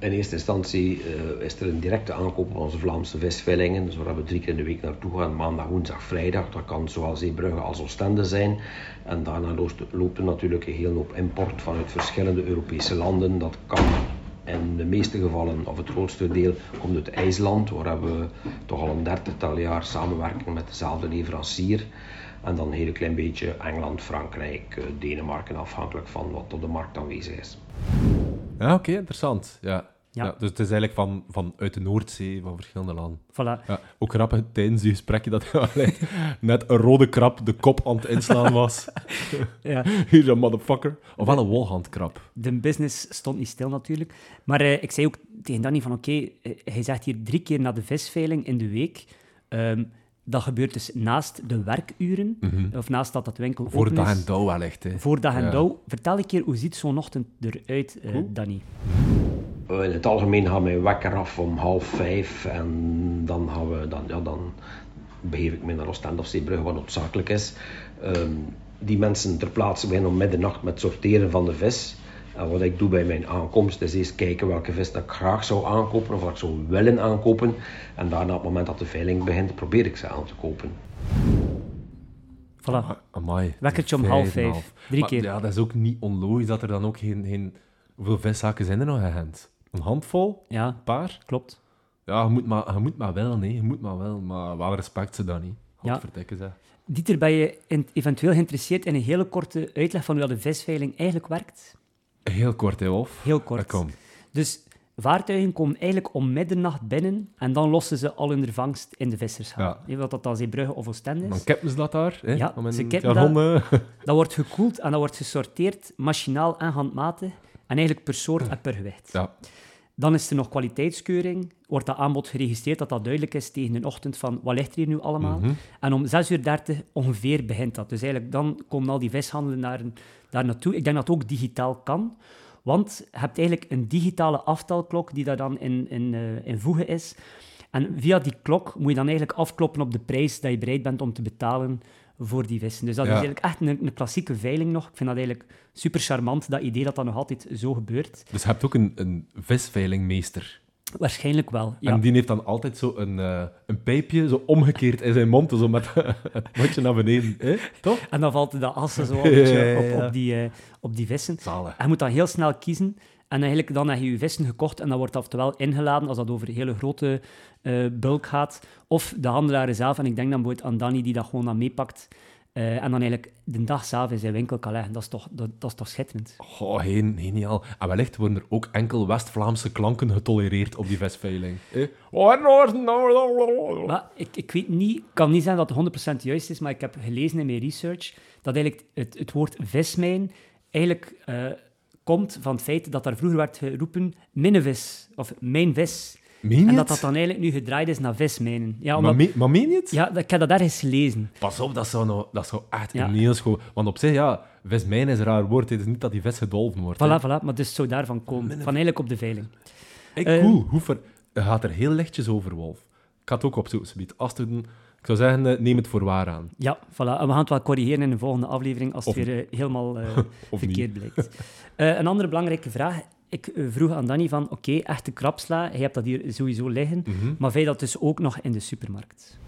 In eerste instantie eh, is er een directe aankoop van onze Vlaamse visveilingen, dus waar we drie keer in de week naartoe gaan, maandag, woensdag, vrijdag. Dat kan zowel Zeebrugge als Oostende zijn. En daarna loopt, er natuurlijk een hele hoop import vanuit verschillende Europese landen. Dat kan in de meeste gevallen, of het grootste deel, komt uit IJsland, waar we toch al een dertigtal jaar samenwerken met dezelfde leverancier. En dan een heel klein beetje Engeland, Frankrijk, eh, Denemarken, afhankelijk van wat op de markt aanwezig is. Ja, oké, interessant. Ja. Ja. Ja. dus het is eigenlijk van, van uit de Noordzee, van verschillende landen. Voilà. Ja, ook grappig tijdens die gesprekje dat net een rode krab de kop aan het inslaan was. Ja. Hier een motherfucker. Of wel een wolhandkrab. De business stond niet stil natuurlijk. Maar eh, ik zei ook tegen Danny van oké, eh, hij zegt hier drie keer naar de visveiling in de week. Ehm, dat gebeurt dus naast de werkuren, of naast dat dat winkel Voor open dag en dauw wel echt. Hè. Voor dag en dauw. Vertel een keer, hoe ziet zo'n ochtend eruit, eh, Goed. Danny? Eh, In het algemeen gaan mijn wekker af om half vijf en dan, gaan we, dan, ja, dan begeef ik me naar Oostende of Zeebrugge, wat noodzakelijk is. Ehm, die mensen ter plaatse beginnen om middernacht met sorteren van de vis. En wat ik doe bij mijn aankomst is eerst kijken welke vis dat ik graag zou aankopen of wat ik zou willen aankopen. En daarna op het moment dat de veiling begint, probeer ik ze aan te kopen. Voilà. Ah, Amai. Wekkertje om half vijf. half. Drie Maar keer. Ja, dat is ook niet onlogisch dat er dan ook geen... geen... Hoeveel viszaken zijn er nog in Gent? Een handvol? Ja, Een paar? klopt. Ja, je moet maar, je moet maar wel, nee. Je moet maar wel. Maar wel respect ze dan niet. Ja. Ze. Dieter, ben je eventueel geïnteresseerd in een hele korte uitleg van hoe de visveiling eigenlijk werkt? Heel kort, hè, Wolf? Heel kort. Kom. Dus vaartuigen komen eigenlijk om middernacht binnen en dan lossen ze al hun vangst in de vissershaal. Ja. Wat dat dan Zeebrugge of Oostende Dan is? kippen ze dat daar. Hè? Ja, Om ze kippen eh, Dat wordt gekoeld en dat wordt gesorteerd, machinaal en handmatig. En eigenlijk per soort en per gewicht. Ja. Dan is er nog kwaliteitskeuring. Wordt dat aanbod geregistreerd, dat dat duidelijk is tegen de ochtend van wat ligt er hier nu allemaal. Mhm. En om 6.30 uur ongeveer begint dat. Dus eigenlijk dan komen al die vishandelen naar, daar naartoe. Ik denk dat het ook digitaal kan. Want je hebt eigenlijk een digitale aftelklok die daar dan in, in, eh, in voegen is. En via die klok moet je dan eigenlijk afkloppen op de prijs dat je bereid bent om te betalen voor die vissen. Dus dat Ja. is eigenlijk echt een, een klassieke veiling nog. Ik vind dat eigenlijk super charmant, dat idee dat dat nog altijd zo gebeurt. Dus je hebt ook een, een visveilingmeester. Waarschijnlijk wel, ja. En die heeft dan altijd zo een, eh, een pijpje zo omgekeerd in zijn mond, zo met het mondje naar beneden. Hè? Toch? En dan valt dat assen zo een beetje op, op, die, eh, op die vissen. Je moet dan heel snel kiezen. En eigenlijk dan heb je je vissen gekocht en dat wordt oftewel ingeladen als dat over een hele grote eh, bulk gaat. Of de handelaren zelf. En ik denk dan bijvoorbeeld aan Danny die dat gewoon dan meepakt. eh, en dan eigenlijk de dag zelf in zijn winkel kan leggen. Dat is toch, dat, dat is toch schitterend. Oh, geniaal. En wellicht worden er ook enkel West-Vlaamse klanken getolereerd op die visveiling. hè? Oh, Noord, Noord. Maar ik, ik weet niet, kan niet zijn dat het 100% juist is, maar ik heb gelezen in mijn research dat eigenlijk het, het woord vismijn eigenlijk eh, komt van het feit dat daar vroeger werd geroepen minnevis, of mijn vis. Meen je En dat dat dan eigenlijk nu gedraaid is naar vismijnen. Ja, Maar, omdat, me- maar meen je het? ja, ik heb dat ergens gelezen. Pas op, dat zou, nou, dat zou echt Ja. heel schoon... Want op zich, ja, vismijn is een raar woord. Het is niet dat die vis gedolven wordt. hè. Voilà, voilà, maar dus zou daarvan komen. Van eigenlijk op de veiling. Hey, Eh, cool. Hoe ver... Het gaat er heel lichtjes over, Wolf. Ik ga het ook opzoeken, subiet. Ik zou zeggen, eh, neem het voor waar aan. Ja, voilà. En we gaan het wel corrigeren in de volgende aflevering als het weer eh, helemaal eh, verkeerd blijkt. Een andere belangrijke vraag. Ik vroeg aan Danny van, oké, echte krapsla, je hebt dat hier sowieso liggen, Mhm. maar vind je dat dus ook nog in de supermarkt?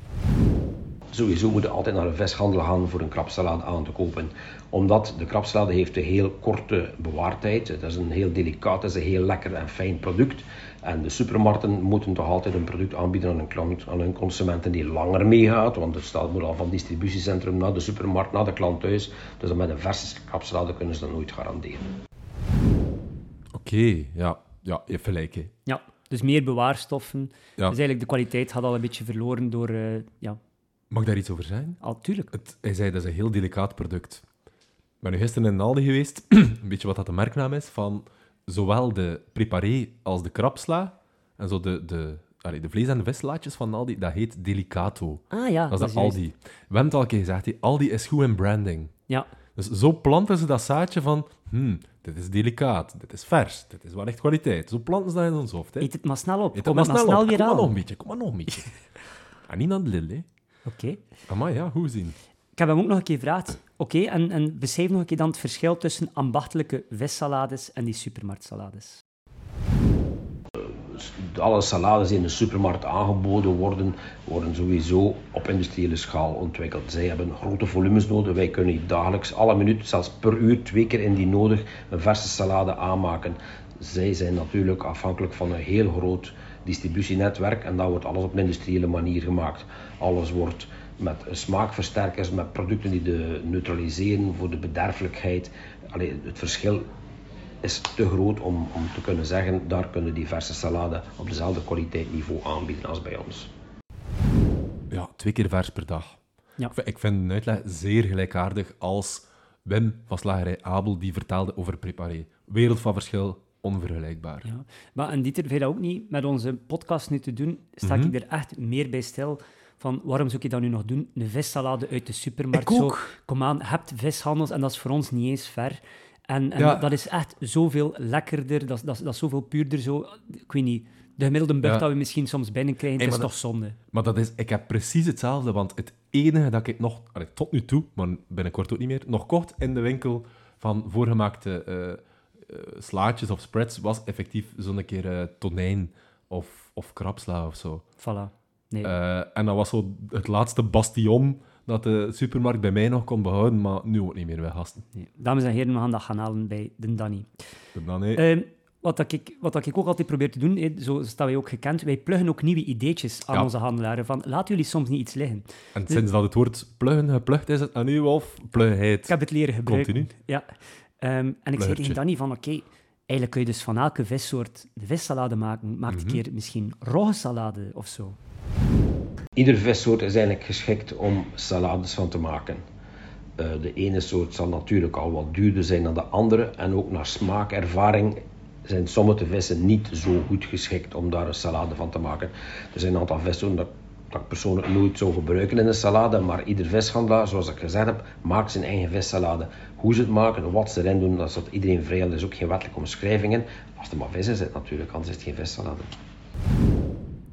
Sowieso moet je altijd naar een vishandel gaan voor een krabsalade aan te kopen. Omdat de krabsalade heeft een heel korte bewaartijd. Het is een heel delicaat, het is een heel lekker en fijn product. En de supermarkten moeten toch altijd een product aanbieden aan hun, klant, aan hun consumenten die langer meegaat. Want het staat moet al van het distributiecentrum naar de supermarkt, naar de klant thuis. Dus dan met een verse kapsalade kunnen ze dat nooit garanderen. Oké, ja. Ja, je hebt gelijk. Ja, dus meer bewaarstoffen. Ja. Dus eigenlijk de kwaliteit had al een beetje verloren door... eh, ja, Mag ik daar iets over zeggen? al, tuurlijk. Het, hij zei, dat is een heel delicaat product. Ik ben nu gisteren in Aldi geweest, een beetje wat dat de merknaam is, van zowel de preparé als de krapsla, en zo de, de, allee, de vlees- en de vislaatjes van Aldi, dat heet Delicato. Ah ja, dat is juist. Aldi. We hebben het al een keer gezegd, hè, Aldi is goed in branding. Ja, Dus zo planten ze dat zaadje van, hmm, dit is delicaat, dit is vers, dit is wel echt kwaliteit. Zo planten ze dat in ons hoofd. Hè. eet het maar snel op. Eet Kom het maar snel op. weer Kom maar nog een beetje, kom maar nog een beetje. en niet aan de lil, Oké. Amai, ja, hoe zien. Ik heb hem ook nog een keer gevraagd. Oké, en, en beschrijf nog een keer dan het verschil tussen ambachtelijke vissalades en die supermarktsalades. alle salades die in de supermarkt aangeboden worden, worden sowieso op industriële schaal ontwikkeld. Zij hebben grote volumes nodig. Wij kunnen dagelijks, alle minuut, zelfs per uur, twee keer indien nodig, een verse salade aanmaken. Zij zijn natuurlijk afhankelijk van een heel groot distributienetwerk en dat wordt alles op een industriële manier gemaakt. Alles wordt met smaakversterkers, met producten die de neutraliseren voor de bederfelijkheid. Allee, het verschil is te groot om, om te kunnen zeggen, daar kunnen die verse salade op dezelfde kwaliteitsniveau aanbieden als bij ons. Ja, twee keer vers per dag. Ja. Ik vind- Ik vind een uitleg zeer gelijkaardig als Wim van Slagerij Abel, die vertelde over preparé. Wereld van verschil, onvergelijkbaar. Ja. Maar en Dieter, vind je dat ook niet met onze podcast nu te doen? Sta Mhm. ik er echt meer bij stil van waarom zou je dat nu nog doen? Een vissalade uit de supermarkt. Ik Zo, kom aan, hebt vishandels en dat is voor ons niet eens ver. En, en Ja. dat is echt zoveel lekkerder, dat, is- dat, dat is zoveel puurder. Zo. Ik weet niet, de gemiddelde bug Ja. dat we misschien soms binnenkrijgen, Hey, is toch zonde. Maar dat is, ik heb precies hetzelfde, want het enige dat ik nog, allee, tot nu toe, maar binnenkort ook niet meer, nog kocht in de winkel van voorgemaakte eh, eh, slaatjes of spreads, was effectief zo'n keer eh, tonijn of, of krapsla of zo. Voilà. Nee. Eh, en dat was zo het laatste bastion dat de supermarkt bij mij nog kon behouden, maar nu ook niet meer bij gasten. nee. Dames en heren, we gaan dat gaan halen bij de Danny. Dan, hey. Ehm, wat, dat ik, wat dat ik ook altijd probeer te doen, zo staan wij ook gekend, wij pluggen ook nieuwe ideetjes aan Ja. onze handelaren. Van, laten jullie soms niet iets liggen. En sinds dat het woord pluggen geplucht is, het aan u of plug hij Ik heb het leren gebruiken. Continu. Ja. Ehm, en ik zei tegen Danny van, oké, eigenlijk kun je dus van elke vissoort de vissalade maken. Maak Mhm. een keer misschien roggesalade of zo. Ieder vissoort is eigenlijk geschikt om salades van te maken. Eh, de ene soort zal natuurlijk al wat duurder zijn dan de andere en ook naar smaakervaring zijn sommige vissen niet zo goed geschikt om daar een salade van te maken. Er zijn een aantal vissoorten dat, dat ik persoonlijk nooit zou gebruiken in een salade, maar ieder vishandelaar, zoals ik gezegd heb, maakt zijn eigen vissalade. Hoe ze het maken, wat ze erin doen, dat staat iedereen vrij. Er is ook geen wettelijke omschrijving in. Als er maar vis in zit natuurlijk, anders is het geen vissalade.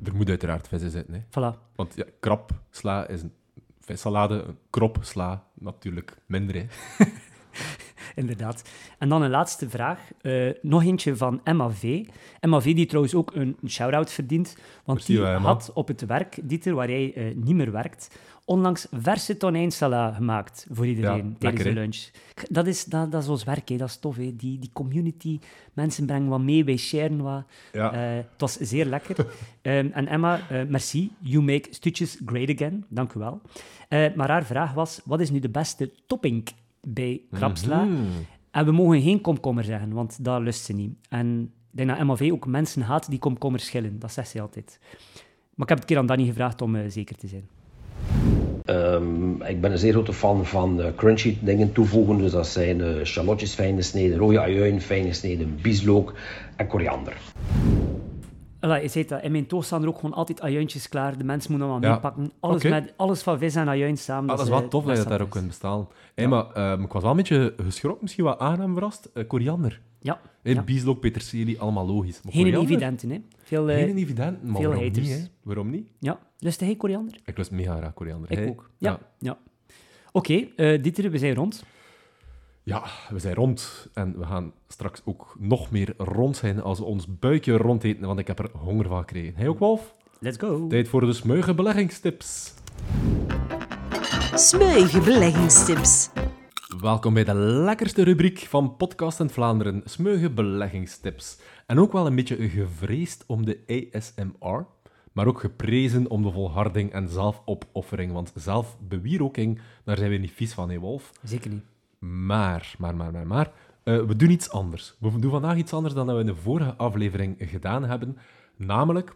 Er moet uiteraard vis in zitten. Hè. Voilà. Want ja, krap sla is een vissalade, een krop sla natuurlijk minder. Hè. Inderdaad. En dan een laatste vraag. Eh, nog eentje van Emma V. Emma V, die trouwens ook een shout-out verdient. Want Merci, die Emma. had op het werk, Dieter, waar jij eh, niet meer werkt, onlangs verse tonijnsala gemaakt voor iedereen Ja, tijdens de lunch. Dat is, dat, dat is ons werk, hè. dat is tof. Hè. Die, die community, mensen brengen wat mee, wij sharen wat. Ja. Eh, het was zeer lekker. Ehm, en Emma, eh, merci. You make stutjes great again. Dank u wel. Eh, maar haar vraag was, wat is nu de beste topping bij krapsla? Mhm. En we mogen geen komkommer zeggen, want dat lust ze niet. En ik denk dat MAV ook mensen haat die komkommer schillen. Dat zegt ze altijd. Maar ik heb het keer aan Danny gevraagd om zeker te zijn. Ehm, ik ben een zeer grote fan van eh, crunchy dingen toevoegen. Dus dat zijn eh shallotjes fijn gesneden, rode ajuin fijn gesneden, bieslook en koriander. Voilà, je dat, in mijn toast staan er ook gewoon altijd ajuintjes klaar. De mensen moeten allemaal Ja. meepakken. Alles, met, alles van vis en ajuin samen. Ah, dat is eh, wel tof dat je dat daar ook kunt bestaan. Hey, maar ehm, ik was wel een beetje geschrokken, misschien wat aangenaam verrast. Eh, koriander. Ja, Hey, Ja. Bieslook, peterselie, allemaal logisch. Maar geen koriander? evidente, hè. Veel, eh, Geen evident, maar veel waarom haters. niet? Hè? Waarom niet? Ja, lust jij koriander? Ik lust mega graag koriander. Ik Hey? ook. Ja, ja. Oké, eh Dieter, we zijn rond. Ja, we zijn rond en we gaan straks ook nog meer rond zijn als we ons buikje rond eten, want ik heb er honger van gekregen. Hij ook, Wolf? Let's go. Tijd voor de smeuige beleggingstips. Smeuïge beleggingstips. Welkom bij de lekkerste rubriek van Podcast in Vlaanderen, Smeuge beleggingstips. En ook wel een beetje gevreesd om de ASMR, maar ook geprezen om de volharding en zelfopoffering, want zelfbewieroking, daar zijn we niet vies van, hè Wolf? Zeker niet. Maar, maar, maar, maar, maar, eh, we doen iets anders. We doen vandaag iets anders dan dat we in de vorige aflevering gedaan hebben. Namelijk,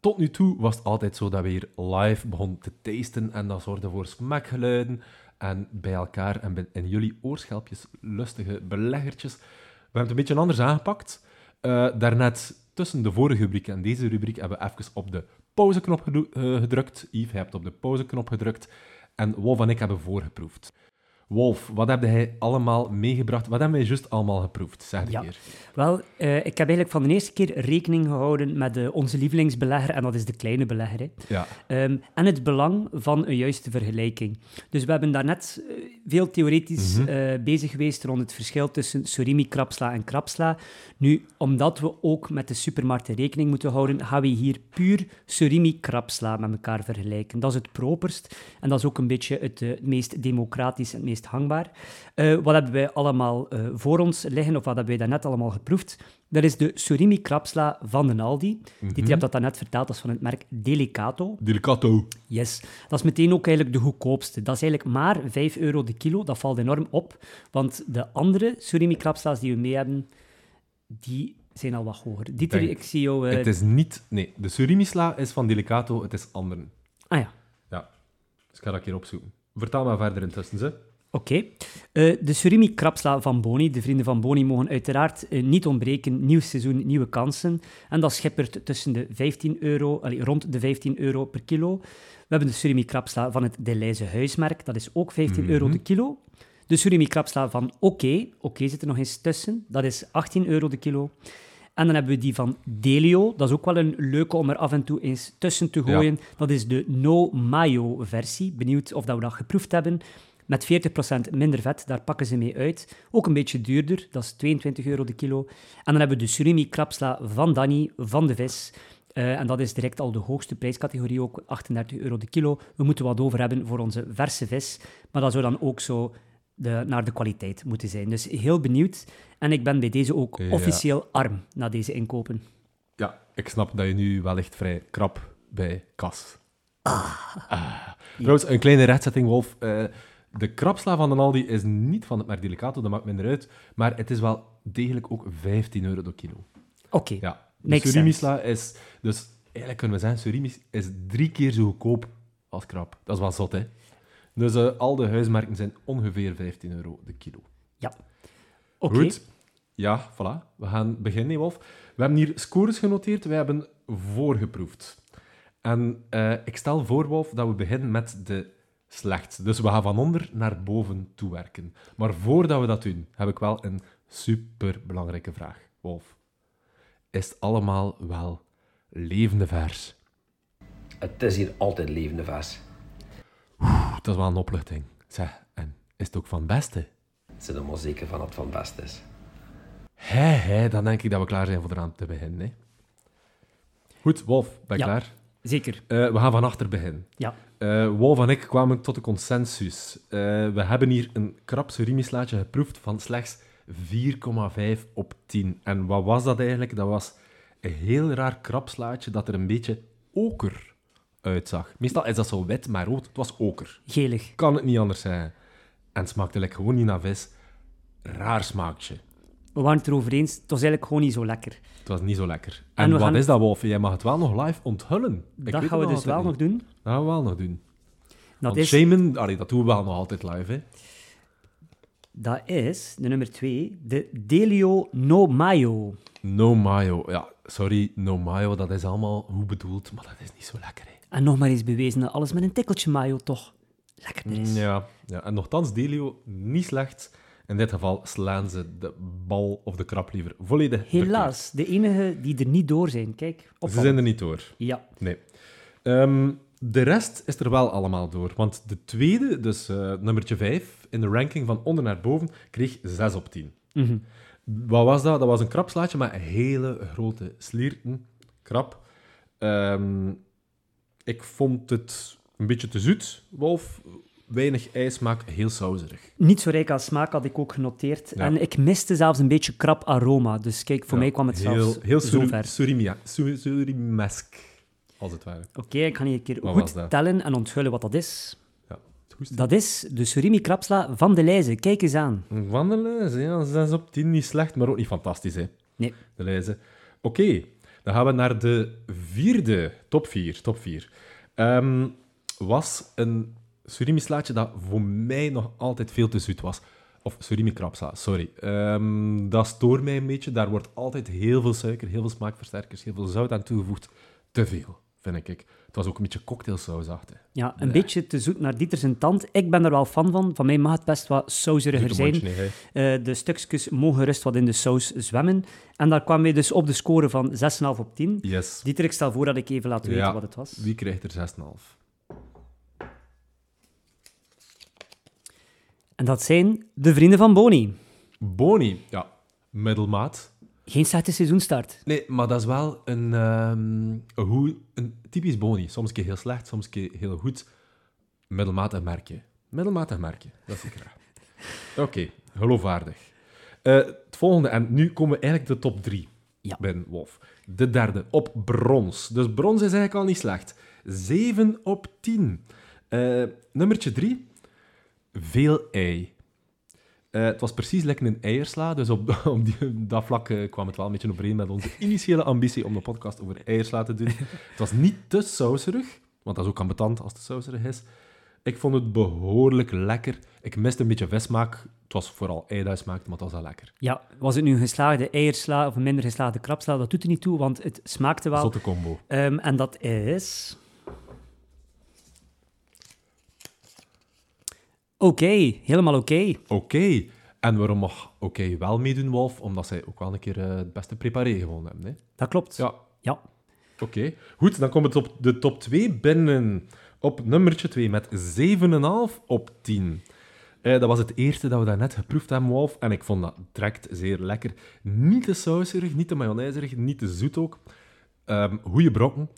tot nu toe was het altijd zo dat we hier live begonnen te tasten en dat zorgde voor smakgeluiden en bij elkaar en in jullie oorschelpjes lustige beleggertjes. We hebben het een beetje anders aangepakt. Eh, daarnet, tussen de vorige rubriek en deze rubriek, hebben we even op de pauzeknop eh, gedrukt. Yves, jij hebt op de pauzeknop gedrukt. En Wolf en ik hebben voorgeproefd. Wolf, wat heb jij allemaal meegebracht? Wat hebben wij juist allemaal geproefd? Zeg het Ja. keer. Wel, eh, ik heb eigenlijk van de eerste keer rekening gehouden met onze lievelingsbelegger, en dat is de kleine belegger. Hè. Ja. Ehm, en het belang van een juiste vergelijking. Dus we hebben daarnet eh, veel theoretisch Mhm. eh, bezig geweest rond het verschil tussen surimi, krapsla en krapsla. Nu, omdat we ook met de supermarkten rekening moeten houden, gaan we hier puur surimi, krapsla met elkaar vergelijken. Dat is het properst en dat is ook een beetje het, het meest democratisch en het meest hangbaar. Eh, wat hebben wij allemaal eh, voor ons liggen, of wat hebben wij daarnet allemaal geproefd? Dat is de surimi krapsla van de Aldi. Die heb dat daarnet verteld, dat is van het merk Delicato. Delicato. Yes, dat is meteen ook eigenlijk de goedkoopste. Dat is eigenlijk maar 5 euro de kilo. Dat valt enorm op, want de andere surimi krapsla's die we mee hebben, die zijn al wat hoger. Dieter, Denk- ik zie jou... eh, Het is niet... Nee, de surimi-sla is van Delicato, het is anderen. Ah ja, Ja. Dus ik ga dat hier opzoeken. Vertel maar verder intussen, ze. Oké. Eh, de surimi krapsla van Boni. De vrienden van Boni mogen uiteraard eh, niet ontbreken. Nieuw seizoen, nieuwe kansen. En dat schippert tussen de 15 euro, allee, rond de 15 euro per kilo. We hebben de surimi krapsla van het Deleuze huismerk. Dat is ook 15 euro de kilo. De surimi krapsla van Oké. Oké zit er nog eens tussen. Dat is 18 euro de kilo. En dan hebben we die van Delio. Dat is ook wel een leuke om er af en toe eens tussen te gooien. Dat is de no mayo versie. Benieuwd of dat we dat geproefd hebben. Met 40% minder vet, daar pakken ze mee uit. Ook een beetje duurder, dat is 22 euro de kilo. En dan hebben we de surimi krapsla van Danny, van de vis. Eh, en dat is direct al de hoogste prijscategorie, ook 38 euro de kilo. We moeten wat over hebben voor onze verse vis. Maar dat zou dan ook zo de, naar de kwaliteit moeten zijn. Dus heel benieuwd. En ik ben bij deze ook Ja. officieel arm na deze inkopen. Ja, ik snap dat je nu wellicht vrij krap bij kas. Ah. Trouwens, een kleine rechtzetting, Wolf. Eh, de krapsla van de Aldi is niet van het merk Delicato, dat maakt minder uit. Maar het is wel degelijk ook 15 euro de kilo. Oké, Ja, de surimi-sla is... Dus eigenlijk kunnen we zeggen, surimi is drie keer zo goedkoop als krap. Dat is wel zot, hè? Dus eh, al de huismerken zijn ongeveer 15 euro de kilo. ja. Oké, Goed. Ja, voilà. We gaan beginnen, Wolf. We hebben hier scores genoteerd. We hebben voorgeproefd. En eh, ik stel voor, Wolf, dat we beginnen met de slechtste. Dus we gaan van onder naar boven toe werken. Maar voordat we dat doen, heb ik wel een superbelangrijke vraag, Wolf. Is het allemaal wel levende vers? Het is hier altijd levende vers. Oeh, dat is wel een opluchting. Zeg, en is het ook van het beste? Er maar zeker van dat het van het best is. Hé, hé, dan denk ik dat we klaar zijn voor eraan te beginnen. Hè. Goed, Wolf, ben je Ja. klaar? Zeker. Eh, we gaan van achter beginnen. Ja. Eh, Wolf en ik kwamen tot de consensus. Eh, we hebben hier een krap surimi-slaatje geproefd van slechts 4,5 op 10. En wat was dat eigenlijk? Dat was een heel raar krapslaatje dat er een beetje oker uitzag. Meestal is dat zo wit, maar rood. Het was oker. Gelig. Kan het niet anders zijn. En het smaakte like gewoon niet naar vis. Raar smaakje. We waren het erover eens, het was eigenlijk gewoon niet zo lekker. Het was niet zo lekker. En wat gaan- is dat, Wolf? Jij mag het wel nog live onthullen. Dat gaan we dus wel nog doen. Dat gaan we wel nog doen. Dat Want is, shamen, allee, dat doen we wel nog altijd live, hè. dat is de nummer 2, de Delio No Mayo. No mayo. Ja, sorry, no mayo, dat is allemaal goed bedoeld, maar dat is niet zo lekker, hè. En nog maar eens bewezen dat alles met een tikkeltje mayo toch lekkerder is. Ja, ja, en nogthans, Delio, niet slecht. In dit geval slaan ze de bal of de krap liever volledig Helaas, de enige die er niet door zijn. Kijk. Ze zijn er niet door. Ja, Nee. Ehm, de rest is er wel allemaal door. Want de tweede, dus eh, nummertje 5, in de ranking van onder naar boven, kreeg 6 op 10. Mhm. Wat was dat? Dat was een krapslaatje met hele grote slierten. Krap. Ehm, ik vond het een beetje te zoet, Wolf. Weinig ijsmaak, heel sauserig. Niet zo rijk aan smaak had ik ook genoteerd. Ja. En ik miste zelfs een beetje krap aroma. Dus kijk, voor Ja, mij kwam het heel, zelfs heel zo suri- ver. surimia- su- surimesk, als het ware. Oké, ik ga hier een keer Wat goed tellen en onthullen wat dat is. Ja. Dat is de surimi krapsla van de Leize. Kijk eens aan. Van de lijzen, ja, 6 op 10, niet slecht, maar ook niet fantastisch, hè. Nee. De lijzen. Oké, dan gaan we naar de vierde, top 4, top 4. Ehm, was een surimi-slaatje dat voor mij nog altijd veel te zoet was. Of surimi-krapsla, sorry. Ehm, dat stoort mij een beetje. Daar wordt altijd heel veel suiker, heel veel smaakversterkers, heel veel zout aan toegevoegd. Te veel, vind ik. Het was ook een beetje cocktailsausachtig. Ja, een beetje te zoet naar Dieter zijn tand. Ik ben er wel fan van. Van mij mag het best wat sauseriger zijn. Eh, de stukjes mogen rust wat in de saus zwemmen. En daar kwam wij dus op de score van 6,5 op 10. Yes. Dieter, ik stel voor dat ik even laat weten Ja. wat het was. Wie krijgt er 6,5? En dat zijn de vrienden van Boni. Boni, ja, middelmaat. Geen slechte seizoenstart. Nee, maar dat is wel een, ehm, een, hoe, een typisch boni. Soms keer heel slecht, soms keer heel goed. Middelmatig merkje. Middelmatig merkje, dat zie ik graag. Oké, geloofwaardig. Eh, het volgende, en nu komen we eigenlijk de top drie Ja. bij Wolf. De derde, op brons. Dus brons is eigenlijk al niet slecht. 7 op 10. Eh, nummertje 3, veel ei. Eh, het was precies lekker een eiersla, dus op, op die, dat vlak eh, kwam het wel een beetje overeen met onze initiële ambitie om de podcast over eiersla te doen. Het was niet te sauserig, want dat is ook ambetant als het sauserig is. Ik vond het behoorlijk lekker. Ik miste een beetje vissmaak. Het was vooral ei dat smaakte, maar het was wel lekker. Ja, was het nu een geslaagde eiersla of een minder geslaagde krapsla? Dat doet er niet toe, want het smaakte wel. Zotte combo. Ehm, en dat is... Oké, helemaal oké. Oké. En waarom mag Oké wel meedoen, Wolf? Omdat zij ook wel een keer eh, het beste preparé gewonnen hebben. Hè? Dat klopt. Ja, Ja. Oké, goed, dan komt het op de top 2 binnen. Op nummertje 2 met 7,5 op 10. Eh, dat was het eerste dat we daarnet geproefd hebben, Wolf. En ik vond dat direct zeer lekker. Niet te sauserig, niet te mayonaiserig, niet te zoet ook. Ehm goeie brokken.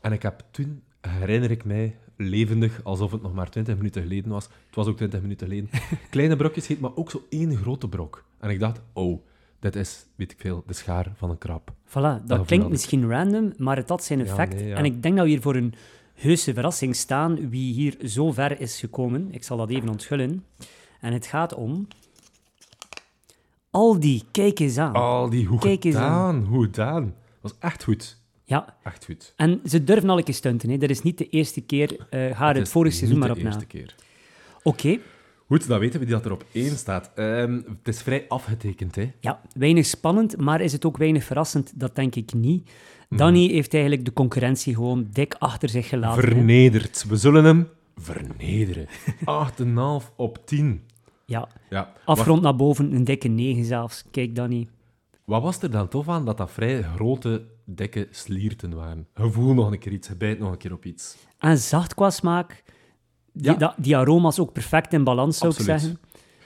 En ik heb toen, herinner ik mij, levendig, alsof het nog maar 20 minuten geleden was. Het was ook 20 minuten geleden. Kleine brokjes heet, maar ook zo één grote brok. En ik dacht, oh, dit is, weet ik veel, de schaar van een krab. Voilà, dat klinkt misschien random, maar het had zijn Ja, effect. nee, ja. En ik denk dat we hier voor een heuse verrassing staan wie hier zo ver is gekomen. Ik zal dat even onthullen. En het gaat om... Aldi, kijk eens aan. Al die goed Kijk eens gedaan, goed gedaan. Dat was echt goed. Ja, Echt goed. en ze durven al een keer stunten. Hè. Dat is niet de eerste keer. eh ga het vorige seizoen maar de op na. eerste keer. Oké, Goed, dan weten we die dat er op één staat. Ehm, het is vrij afgetekend, hè. ja, weinig spannend, maar is het ook weinig verrassend? Dat denk ik niet. Danny heeft eigenlijk de concurrentie gewoon dik achter zich gelaten. hè. Vernederd. We zullen hem vernederen. 8,5 op 10. Ja, Ja. afrond naar boven, een dikke 9 zelfs. Kijk, Danny. Wat was er dan tof aan dat dat vrij grote, dikke slierten waren? Gevoel nog een keer iets, bijt nog een keer op iets. En zacht qua smaak. Die, Ja. die aroma's ook perfect in balans, zou ik zeggen.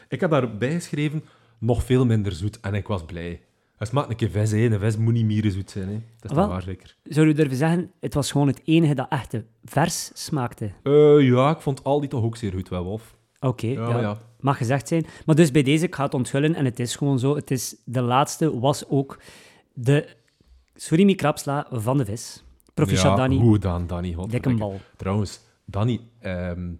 Ik heb daarbij geschreven, nog veel minder zoet. En ik was blij. Het smaakt een keer vis, hè. Een vis moet niet meer zoet zijn, hè. Dat is Wel. waar, zeker? Zou je durven zeggen, het was gewoon het enige dat echt vers smaakte? Eh, ja, ik vond Aldi toch ook zeer goed, wel, Wolf. Oké, Ja, ja, ja. mag gezegd zijn. Maar dus bij deze, ik ga het onthullen, en het is gewoon zo, het is, de laatste was ook de surimi krapsla van de vis. Proficiat ja, Danny, Goed gedaan, Danny. godverdikke. bal. Trouwens, Danny, ehm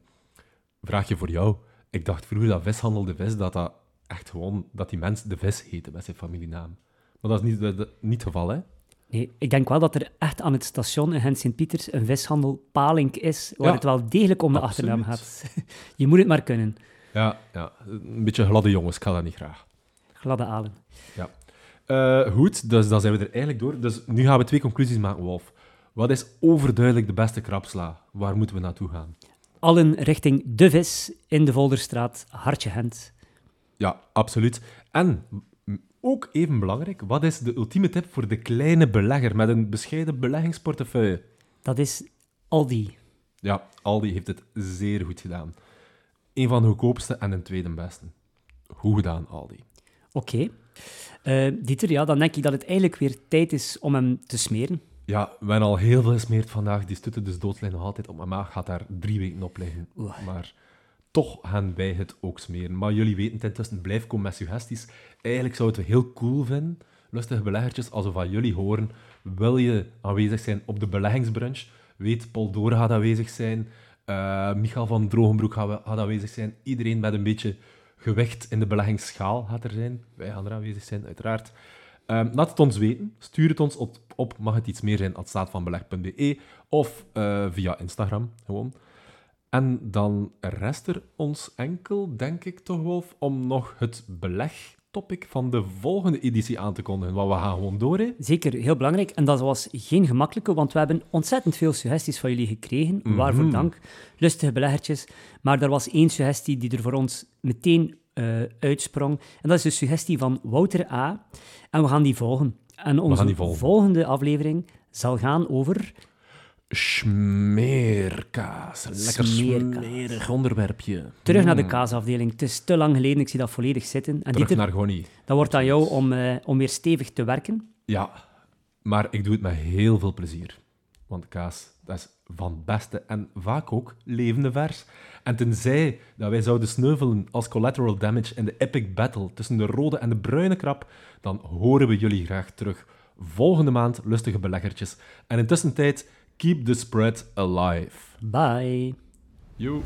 vraagje voor jou. Ik dacht vroeger dat vishandel de vis, dat dat echt gewoon, dat die mens de vis heette met zijn familienaam. Maar dat is niet, dat- dat- niet het geval, hè? Nee, ik denk wel dat er echt aan het station in Gent Sint-Pieters een vishandel Palink is, waar Ja, het wel degelijk om de absoluut. achternaam gaat. Je moet het maar kunnen. Ja, ja, een beetje gladde jongens, ik ga dat niet graag. Gladde alen. Eh, goed, dus dan zijn we er eigenlijk door. Dus nu gaan we twee conclusies maken, Wolf. Wat is overduidelijk de beste krapsla? Waar moeten we naartoe gaan? Allen richting De Vis in de Volderstraat, Hartje Gent. Ja, absoluut. En ook even belangrijk, wat is de ultieme tip voor de kleine belegger met een bescheiden beleggingsportefeuille? Dat is Aldi. Ja, Aldi heeft het zeer goed gedaan. Een van de goedkoopste en een tweede beste. Goed gedaan, Aldi. Oké. Eh, Dieter, ja, dan denk ik dat het eigenlijk weer tijd is om hem te smeren. Ja, we hebben al heel veel gesmeerd vandaag. Die stutten dus doodlijn nog altijd op mijn maag. Gaat daar drie weken op liggen. Oeh. Maar toch gaan wij het ook smeren. Maar jullie weten het intussen, blijf komen met suggesties. Eigenlijk zou het heel cool vinden, lustige beleggertjes, als we van jullie horen, wil je aanwezig zijn op de beleggingsbrunch? Weet, Paul Door gaat aanwezig zijn, uh, Michael van Drogenbroek gaat, gaat aanwezig zijn, iedereen met een beetje gewicht in de beleggingsschaal gaat er zijn. Wij gaan er aanwezig zijn, uiteraard. Um, laat het ons weten. Stuur het ons op, op mag het iets meer zijn, staatvanbeleg.be of uh, via Instagram gewoon. En dan rest er ons enkel, denk ik toch, Wolf, om nog het belegtopic van de volgende editie aan te kondigen. Want we gaan gewoon door, hè? Zeker, heel belangrijk. En dat was geen gemakkelijke, want we hebben ontzettend veel suggesties van jullie gekregen. Waarvoor mhm. dank, lustige beleggertjes. Maar er was één suggestie die er voor ons meteen uh, uitsprong. En dat is de suggestie van Wouter A. En we gaan die volgen. En onze volgende aflevering zal gaan over... Smeerkaas. Lekker Smeerkaas. smerig onderwerpje. Terug naar de hmm. kaasafdeling. Het is te lang geleden, ik zie dat volledig zitten. En Terug naar Gonnie. Dat wordt aan jou om, uh, om weer stevig te werken. Ja, maar ik doe het met heel veel plezier. Want kaas, dat is van het beste en vaak ook levende vers. En tenzij dat wij zouden sneuvelen als collateral damage in de epic battle tussen de rode en de bruine krab, dan horen we jullie graag terug. Volgende maand lustige beleggertjes. En intussen tijd, keep the spread alive. Bye. You.